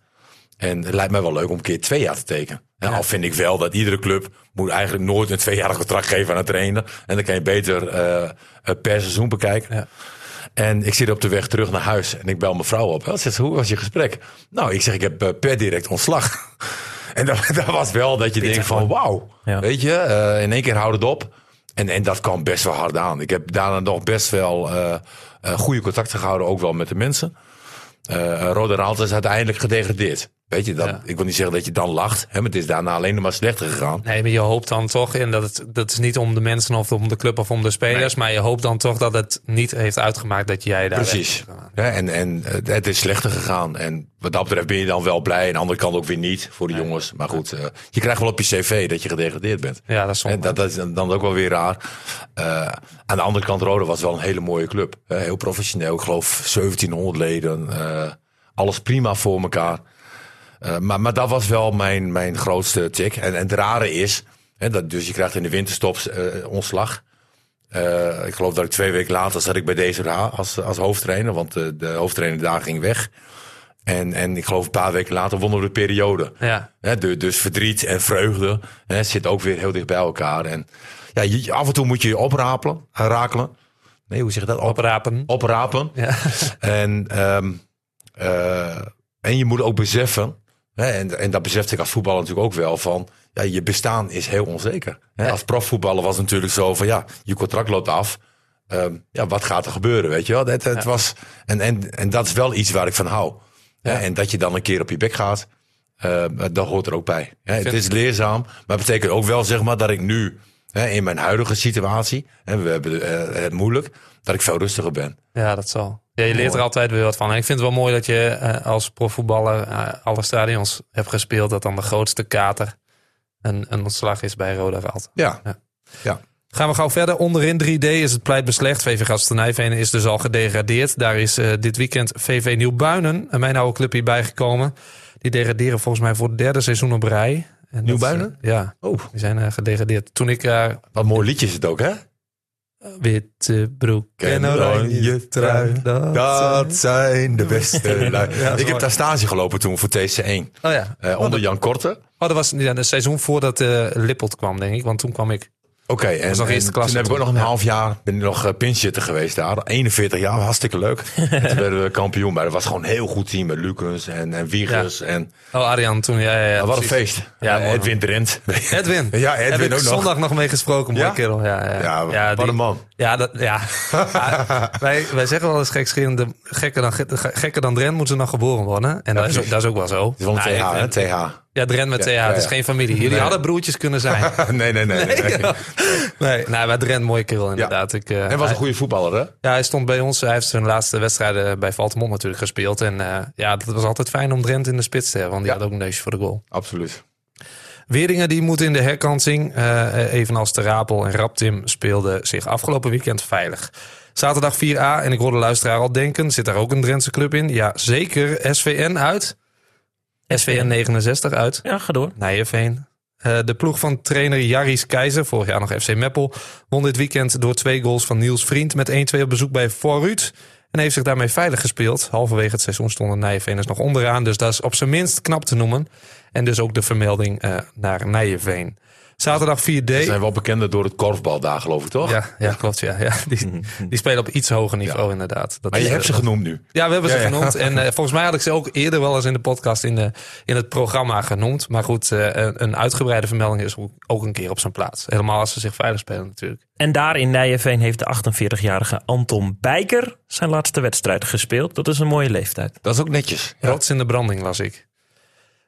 En het lijkt mij wel leuk om een keer twee jaar te tekenen. En Al vind ik wel dat iedere club moet eigenlijk nooit een tweejarig contract geven aan een trainer. En dan kan je beter eh, eh, per seizoen bekijken. Ja. En ik zit op de weg terug naar huis en ik bel mijn vrouw op. Ze zegt, hoe was je gesprek? Nou, ik zeg, ik heb eh, per direct ontslag. en dat, dat was wel dat je denkt van, wauw. Ja. Weet je, in één keer houdt het op. En, en dat kwam best wel hard aan. Ik heb daarna nog best wel goede contacten gehouden, ook wel met de mensen. Raalte is uiteindelijk gedegradeerd. Weet je, dan, Ja. ik wil niet zeggen dat je dan lacht. Hè, maar het is daarna alleen nog maar slechter gegaan. Nee, maar je hoopt dan toch, en dat, het, dat is niet om de mensen of om de club of om de spelers, maar je hoopt dan toch dat het niet heeft uitgemaakt dat jij daar Precies. Ja, en en eh, het is slechter gegaan. En wat dat betreft ben je dan wel blij. Aan de andere kant ook weer niet voor de jongens. Maar goed, eh, je krijgt wel op je cv dat je gedegradeerd bent. Ja, dat is En zonde. dat, dat is dan ook wel weer raar. Eh, aan de andere kant, Rode was wel een hele mooie club. Heel professioneel. Ik geloof 1700 leden. alles prima voor elkaar. Eh, maar, maar dat was wel mijn, mijn grootste tik. En, en het rare is, hè, dat, dus je krijgt in de winterstops eh, ontslag. Eh, ik geloof dat ik twee weken later zat ik bij DZH als, als hoofdtrainer. Want de, de hoofdtrainer daar ging weg. En, en ik geloof een paar weken later wonnen we de periode. Ja, Hè, du- dus verdriet en vreugde hè, zit ook weer heel dicht bij elkaar. En ja, je, af en toe moet je je oprapelen, rakelen. Nee, hoe zeg je dat? Op, oprapen. oprapen. Ja. En, ehm, eh, en je moet ook beseffen, en, en dat besefte ik als voetballer natuurlijk ook wel, van ja, je bestaan is heel onzeker. Hè. Als profvoetballer was het natuurlijk zo van ja, je contract loopt af. Ehm, ja, wat gaat er gebeuren, weet je wel? Het, het was, en, en, en dat is wel iets waar ik van hou. Hè. En dat je dan een keer op je bek gaat, eh, dat hoort er ook bij. Hè. Het is leerzaam, maar betekent ook wel zeg maar, dat ik nu hè, in mijn huidige situatie, en we hebben eh, het moeilijk, dat ik veel rustiger ben. Ja, dat zal. Ja, je leert er altijd weer wat van. En ik vind het wel mooi dat je eh, als profvoetballer eh, alle stadions hebt gespeeld. Dat dan de grootste kater een, een ontslag is bij Roda Veld. Ja, Ja. ja. Gaan we gauw verder. Onderin 3D is het pleit beslecht. VV Gastenijvenen is dus al gedegradeerd. Daar is eh, dit weekend VV Nieuwbuinen, en mijn oude club, hier bijgekomen. Die degraderen volgens mij voor het derde seizoen op rij. Nieuwbuinen? ja, Oh, die zijn gedegradeerd. Toen ik wat mooi liedje is het ook, hè? Witte broek en oranje trui. Dat, Dat zijn de beste lui. ik heb daar stage gelopen toen voor TC1. Oh ja. eh, onder Jan Korte. Oh, dat was ja, een seizoen voordat eh Lippelt kwam, denk ik. Want toen kwam ik. Oké, en, nog eerste klasse toen heb ik ook nog een half jaar ben ik nog uh, pinchitter geweest daar. 41 jaar, hartstikke leuk. en toen werden we kampioen. Maar dat was gewoon een heel goed team met Lucas en, en Wiegers. En Oh, Arjan toen. Ja, ja, ja, wat een feest. Ja, Eh, Edwin Drent. Edwin. Ja, Edwin ik ook nog. zondag nog mee gesproken, mooie Ja? kerel. Ja, ja. Ja, wat een man. Ja, dat, ja. Wij, wij zeggen wel eens gekscherend, gekker dan, gekker dan Drent moeten ze nog geboren worden. En dat, is, ook- dat is ook wel zo. Het is wel een Nou, TH, ik- hè? TH. Ja, Drent met TH. ja, Het is geen familie. Jullie Nee. hadden broertjes kunnen zijn. nee, nee, nee. nee, nee. nee, nou, bij Drent mooie kerel inderdaad. Ik, eh, En was een goede voetballer, hè? Ja, hij stond bij ons. Hij heeft zijn laatste wedstrijden bij Valtemont natuurlijk gespeeld. En eh, ja, dat was altijd fijn om Drent in de spits te hebben. Want die had ook een neusje voor de goal. Absoluut. Weerdingen die moet in de herkansing, eh, evenals de Rapel en Raptim, speelden zich afgelopen weekend veilig. Zaterdag 4A, en ik hoorde de luisteraar al denken, zit daar ook een Drentse club in? Ja, zeker. SVN uit. SVN 69 uit. Ja, ga door. Nijenveen. Eh, de ploeg van trainer Jaris Keizer, vorig jaar nog FC Meppel, won dit weekend door twee goals van Niels Vriend met 1-2 op bezoek bij Vooruit. En heeft zich daarmee veilig gespeeld. Halverwege het seizoen stonden Nijenveeners nog onderaan, dus dat is op zijn minst knap te noemen. En dus ook de vermelding eh, naar Nijenveen. Zaterdag 4D. Ze zijn wel bekend door het korfbal daar, geloof ik, toch? Ja, ja, klopt. Ja, ja. Die, die spelen op iets hoger niveau, inderdaad. Dat Maar je is, hebt ze eh, genoemd nu. ja, we hebben ze Ja, genoemd. En eh, volgens mij had ik ze ook eerder wel eens in de podcast in, de, in het programma genoemd. Maar goed, eh, een, een uitgebreide vermelding is ook, ook een keer op zijn plaats. Helemaal als ze zich veilig spelen natuurlijk. En daar in Nijenveen heeft de 48-jarige Anton Bijker zijn laatste wedstrijd gespeeld. Dat is een mooie leeftijd. Dat is ook netjes. Rots in de branding las ik.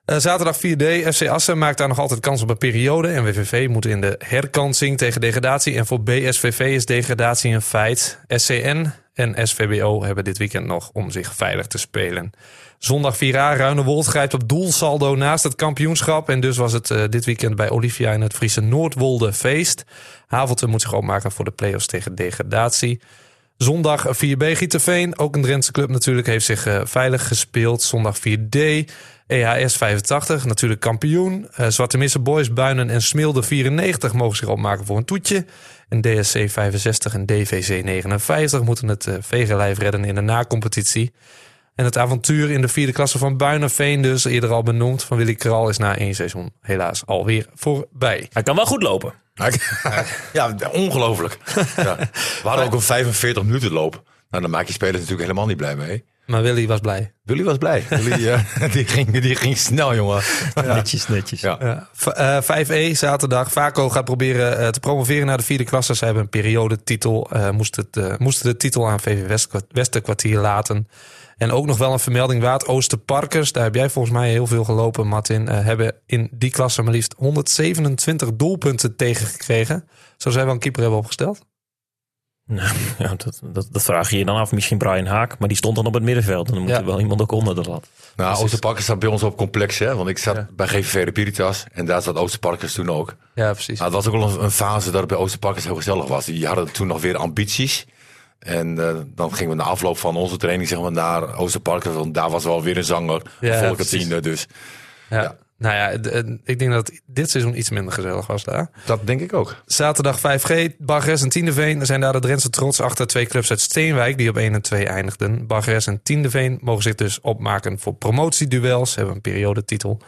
Eh, zaterdag 4D. FC Assen maakt daar nog altijd kans op een periode. En WVV moet in de herkansing tegen degradatie. En voor BSVV is degradatie een feit. SCN en SVBO hebben dit weekend nog om zich veilig te spelen. Zondag 4A. Ruinewold grijpt op doelsaldo naast het kampioenschap. En dus was het eh, dit weekend bij Olivia in het Friese Noordwolde feest. Havelte moet zich opmaken voor de play-offs tegen degradatie. Zondag 4B Gieterveen, ook een Drentse club natuurlijk, heeft zich eh, veilig gespeeld. Zondag 4D, EHS 85, natuurlijk kampioen. Eh, Zwarte Misse Boys, Buinen en Smilde 94 mogen zich opmaken voor een toetje. En DSC 65 en DVC 59 moeten het eh, vegenlijf redden in de nacompetitie. En het avontuur in de vierde klasse van Buinenveen, dus eerder al benoemd, van Willy Kral, is na één seizoen helaas alweer voorbij. Hij kan wel goed lopen. Ja, ongelooflijk. Ja. We hadden ook een 45 minuten loop. Nou, dan maak je spelers natuurlijk helemaal niet blij mee. Maar Willy was blij. Willy was blij. Willy, eh, die, ging, die ging snel, jongen. Netjes, netjes. Ja. Ja. V- eh, 5E zaterdag. Vaco gaat proberen eh, te promoveren naar de vierde klasse. Ze hebben een periodetitel. eh moest het, eh, moesten de titel aan VV West, Westerkwartier laten. En ook nog wel een vermelding waard. Oosterparkers, daar heb jij volgens mij heel veel gelopen, Martin. eh, hebben in die klasse maar liefst 127 doelpunten tegengekregen. Zou zij wel een keeper hebben opgesteld? Nou, ja, dat, dat, dat vraag je je dan af. Misschien Brian Haak, maar die stond dan op het middenveld. En dan moet Ja. er wel iemand ook onder de lat. Nou, Oosterparkers staat bij ons op complex, hè. Want ik zat bij GVV de Piritas. En daar zat Oosterparkers toen ook. Ja, precies. Nou, het was ook wel een, een fase dat het bij Oosterparkers heel gezellig was. Die hadden toen nog weer ambities. En eh, dan gingen we na afloop van onze training zeg maar, naar Oosterparkers. Want daar was wel weer een zanger. Ja, tiende, dus Ja. Nou ja, eh, ik denk dat dit seizoen iets minder gezellig was daar. dat denk ik ook. Zaterdag 5G, Bargeres en Tiendeveen zijn daar de Drentse trots achter twee clubs uit Steenwijk die op 1 en 2 eindigden. Bargeres en Tiendeveen mogen zich dus opmaken voor promotieduels, hebben een periodetitel.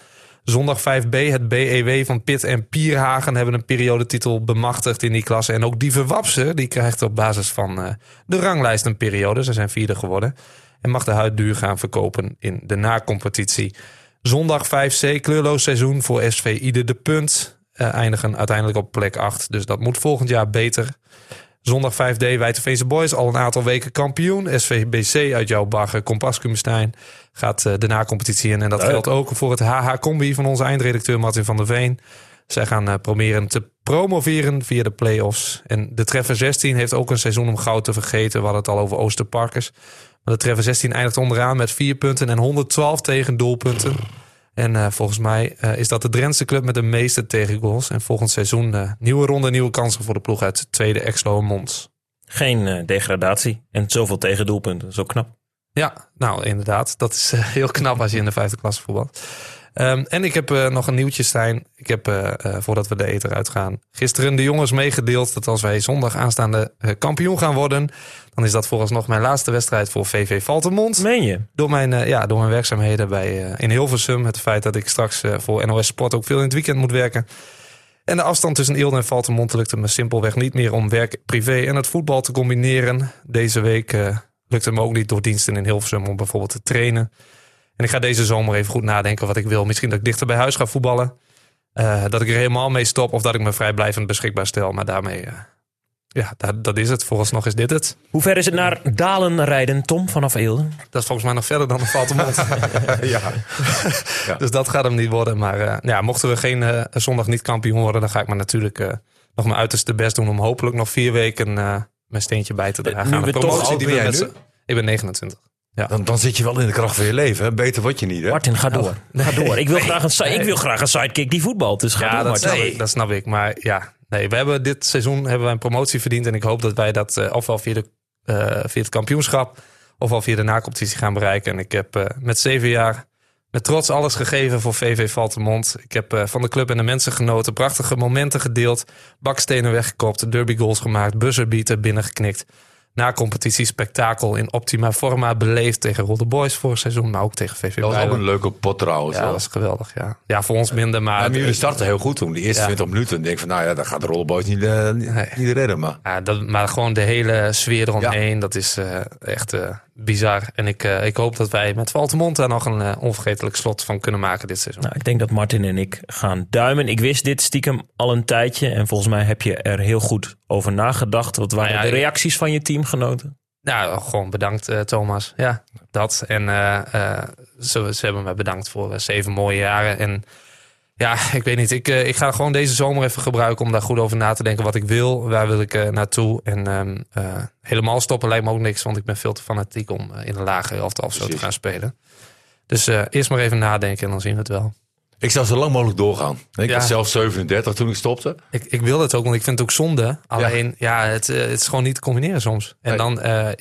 Zondag 5B, het BEW van Pit en Pierhagen hebben een periodetitel bemachtigd in die klasse. En ook Dieven Wapsen, die krijgt op basis van eh, de ranglijst een periode. Ze zijn vierde geworden. En mag de huid duur gaan verkopen in de na-competitie. Zondag 5C, kleurloos seizoen voor SV Ieder de Punt. Eh, eindigen uiteindelijk op plek 8. Dus dat moet volgend jaar beter. Zondag 5D, Wijterveense Boys, al een aantal weken kampioen. SVBC uit jouw bagger, Compascumestein, gaat eh, de na-competitie in. En dat geldt ook voor het HH-combi van onze eindredacteur Martin van der Veen. Zij gaan eh, proberen te promoveren via de play-offs. En de Treffer 16 heeft ook een seizoen om goud te vergeten. We hadden het al over Oosterparkers. De Treffer 16 eindigt onderaan met 4 punten en 112 tegen doelpunten. En eh, volgens mij eh, is dat de Drentse club met de meeste tegengoals. En volgend seizoen eh, nieuwe ronde, nieuwe kansen voor de ploeg uit het tweede Exlo Mons. Geen degradatie. En zoveel tegendoelpunten. Zo knap. Ja, nou inderdaad. Dat is heel knap als je in de vijfde klasse voetbalt. Ehm, en ik heb nog een nieuwtje, Stijn. Ik heb, voordat we de eter uitgaan, gisteren de jongens meegedeeld dat als wij zondag aanstaande kampioen gaan worden, dan is dat vooralsnog mijn laatste wedstrijd voor VV Valtemont. Meen je? Door mijn, eh, ja, door mijn werkzaamheden bij, eh, in Hilversum. Het feit dat ik straks eh, voor NOS Sport ook veel in het weekend moet werken. En de afstand tussen Eelde en Valtemont lukte me simpelweg niet meer om werk, privé en het voetbal te combineren. Deze week lukte het me ook niet door diensten in Hilversum om bijvoorbeeld te trainen. En ik ga deze zomer even goed nadenken wat ik wil. Misschien dat ik dichter bij huis ga voetballen. Dat ik er helemaal mee stop of dat ik me vrijblijvend beschikbaar stel. Maar daarmee, ja, dat, dat is het. Vooralsnog is dit het. Hoe ver is het naar Dalen rijden, Tom, vanaf Eelde? Dat is volgens mij nog verder dan de Valtemont. ja. Dus dat gaat hem niet worden. Maar eh, ja, mochten we geen eh, zondag niet kampioen worden, dan ga ik maar natuurlijk eh, nog mijn uiterste best doen om hopelijk nog vier weken eh, mijn steentje bij te dragen. Nu we toch- die ben jij z'n- Ik ben 29. Dan, dan zit je wel in de kracht van je leven. Hè? Beter word je niet, hè? Martin, ga door. Ga door. Ik wil, graag een, ik wil graag een sidekick die voetbalt. Dus ga ja, door, dat Martin. snap, ik, dat snap ik. Maar ja, nee, we hebben dit seizoen hebben wij een promotie verdiend. En ik hoop dat wij dat eh, ofwel via, de, eh, via het kampioenschap ofwel via de nacompetitie gaan bereiken. En ik heb eh, met zeven jaar met trots alles gegeven voor VV Valtemont. Ik heb van de club en de mensen genoten. Prachtige momenten gedeeld. Bakstenen weggekopt. Derby goals gemaakt. Buzzerbeater binnengeknikt. Na competitie spektakel in optima forma beleefd tegen Rolle Boys vorig seizoen. Maar ook tegen VV Dat was ook een leuke pot trouwens. Ja, hoor. dat was geweldig. Ja, ja voor ons minder, maar... Ja, maar jullie starten heel goed toen. Die eerste Ja. 20 minuten. Dan denk ik van, nou ja, dan gaat de Rollerboys niet, eh, niet, Nee. niet redden. Maar Ja, dat, maar gewoon de hele sfeer eromheen, dat is eh, echt eh, bizar. En ik, eh, ik hoop dat wij met Valtemont daar nog een eh, onvergetelijk slot van kunnen maken dit seizoen. Nou, ik denk dat Martin en ik gaan duimen. Ik wist dit stiekem al een tijdje. En volgens mij heb je er heel goed over nagedacht. Wat waren Nou ja, de reacties van je teamgenoten? Nou, gewoon bedankt eh, Thomas. Ja, dat. En ze, ze hebben me bedankt voor zeven mooie jaren. En ja, ik weet niet. Ik, eh, ik ga gewoon deze zomer even gebruiken om daar goed over na te denken wat ik wil. Waar wil ik eh, naartoe? En ehm, eh, helemaal stoppen lijkt me ook niks, want ik ben veel te fanatiek om in een lage elftal of zo te gaan spelen. Dus eerst maar even nadenken en dan zien we het wel. ik zou zo lang mogelijk doorgaan. Ik Ja. was zelf 37 toen ik stopte. Ik, ik wil het ook, want ik vind het ook zonde. Alleen, ja, het, het is gewoon niet te combineren soms. En Nee. dan,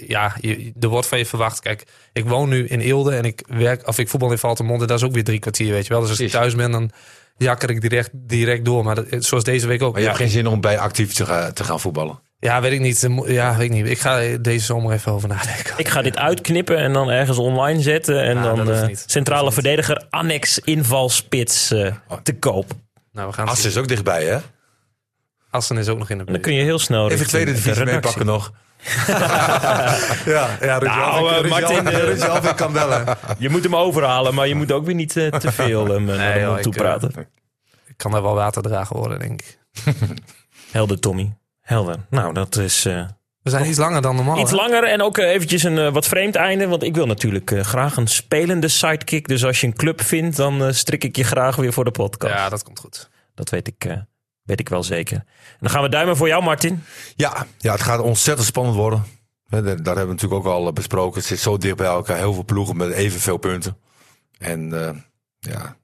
ja, je, er wordt van je verwacht. Kijk, ik woon nu in Eelde en ik werk, of ik voetbal in Valtemont. En dat is ook weer drie kwartier, weet je wel. Dus als ik thuis ben, dan jakker ik direct, direct door. Maar dat, zoals deze week ook. Maar je hebt geen zin om bij actief te, gaan- te gaan voetballen. ja, weet ik niet. Ja, weet ik niet. Ik ga deze zomer even over nadenken. Ik ga dit uitknippen en dan ergens online zetten. En dat dan eh, centrale verdediger annex invalspits eh, te koop. Nou, we gaan Assen zien. is ook dichtbij, hè? Assen is ook nog in de En dan buurt. kun je heel snel Even tweede de divisie meepakken nog. Ja, ja Ruud Nou, eh, Ruud Martin, eh, Ruud kan bellen. Je moet hem overhalen, maar je moet ook weer niet eh, te veel hem naar de joh, mond ik, kan daar wel waterdrager worden, denk ik. Helder, Tommy. Helder. Nou, dat is eh, We zijn iets langer dan normaal. iets hè? langer en ook eventjes een wat vreemd einde. Want ik wil natuurlijk graag een spelende sidekick. Dus als je een club vindt, dan strik ik je graag weer voor de podcast. Ja, dat komt goed. Dat weet ik, eh, weet ik wel zeker. En dan gaan we duimen voor jou, Martin. Ja, ja, het gaat ontzettend spannend worden. Daar daar hebben we natuurlijk ook al eh, besproken. Het zit zo dicht bij elkaar. Heel veel ploegen met evenveel punten. En eh, ja,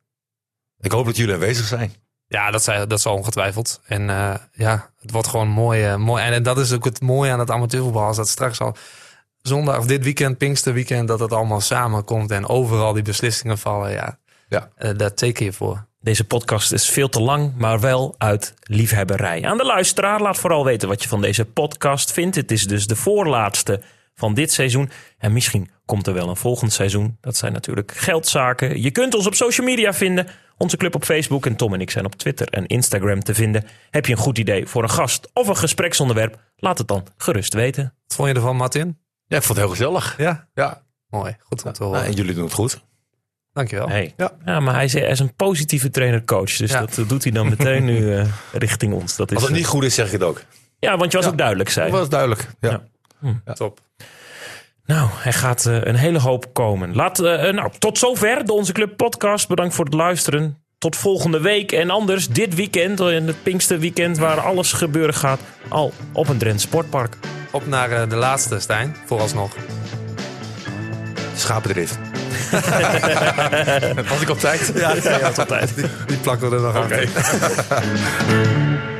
ik hoop dat jullie aanwezig zijn. Ja, dat, zei, dat zal ongetwijfeld. En eh, ja, het wordt gewoon mooi. mooi. En, dat is ook het mooie aan het amateurvoetbal. Als dat straks al zondag of dit weekend, Pinksterweekend, dat het allemaal samenkomt en overal die beslissingen vallen. Ja, Ja. Eh, daar teken je voor. Deze podcast is veel te lang, maar wel uit liefhebberij. Aan de luisteraar, laat vooral weten wat je van deze podcast vindt. Het is dus de voorlaatste van dit seizoen. En misschien komt er wel een volgend seizoen. Dat zijn natuurlijk geldzaken. Je kunt ons op social media vinden. Onze club op Facebook en Tom en ik zijn op Twitter en Instagram te vinden. Heb je een goed idee voor een gast of een gespreksonderwerp? Laat het dan gerust weten. Wat vond je ervan, Martin? Ja, ik vond het heel gezellig. Ja, Ja, mooi. Goed om te Nou, horen. en jullie doen het goed. Dankjewel. Hey. Ja. maar hij is, hij is een positieve trainer-coach. Dus Ja. dat doet hij dan meteen nu eh, richting ons. Dat is, Als het eh, niet goed is, zeg ik het ook. Ja, want je was Ja. ook duidelijk, zei Dat was duidelijk. Ja. Ja. Top. Nou, er gaat eh, een hele hoop komen. Laat, eh, nou, tot zover de Onze Club podcast. Bedankt voor het luisteren. Tot volgende week. En anders dit weekend, in het Pinksterweekend... waar alles gebeuren gaat, al op een Drents Sportpark. Op naar eh, de laatste, Stijn. Vooralsnog. Schapendrift. Was ik op tijd? Ja, ja, tot tijd. Die, die plakken we er nog aan.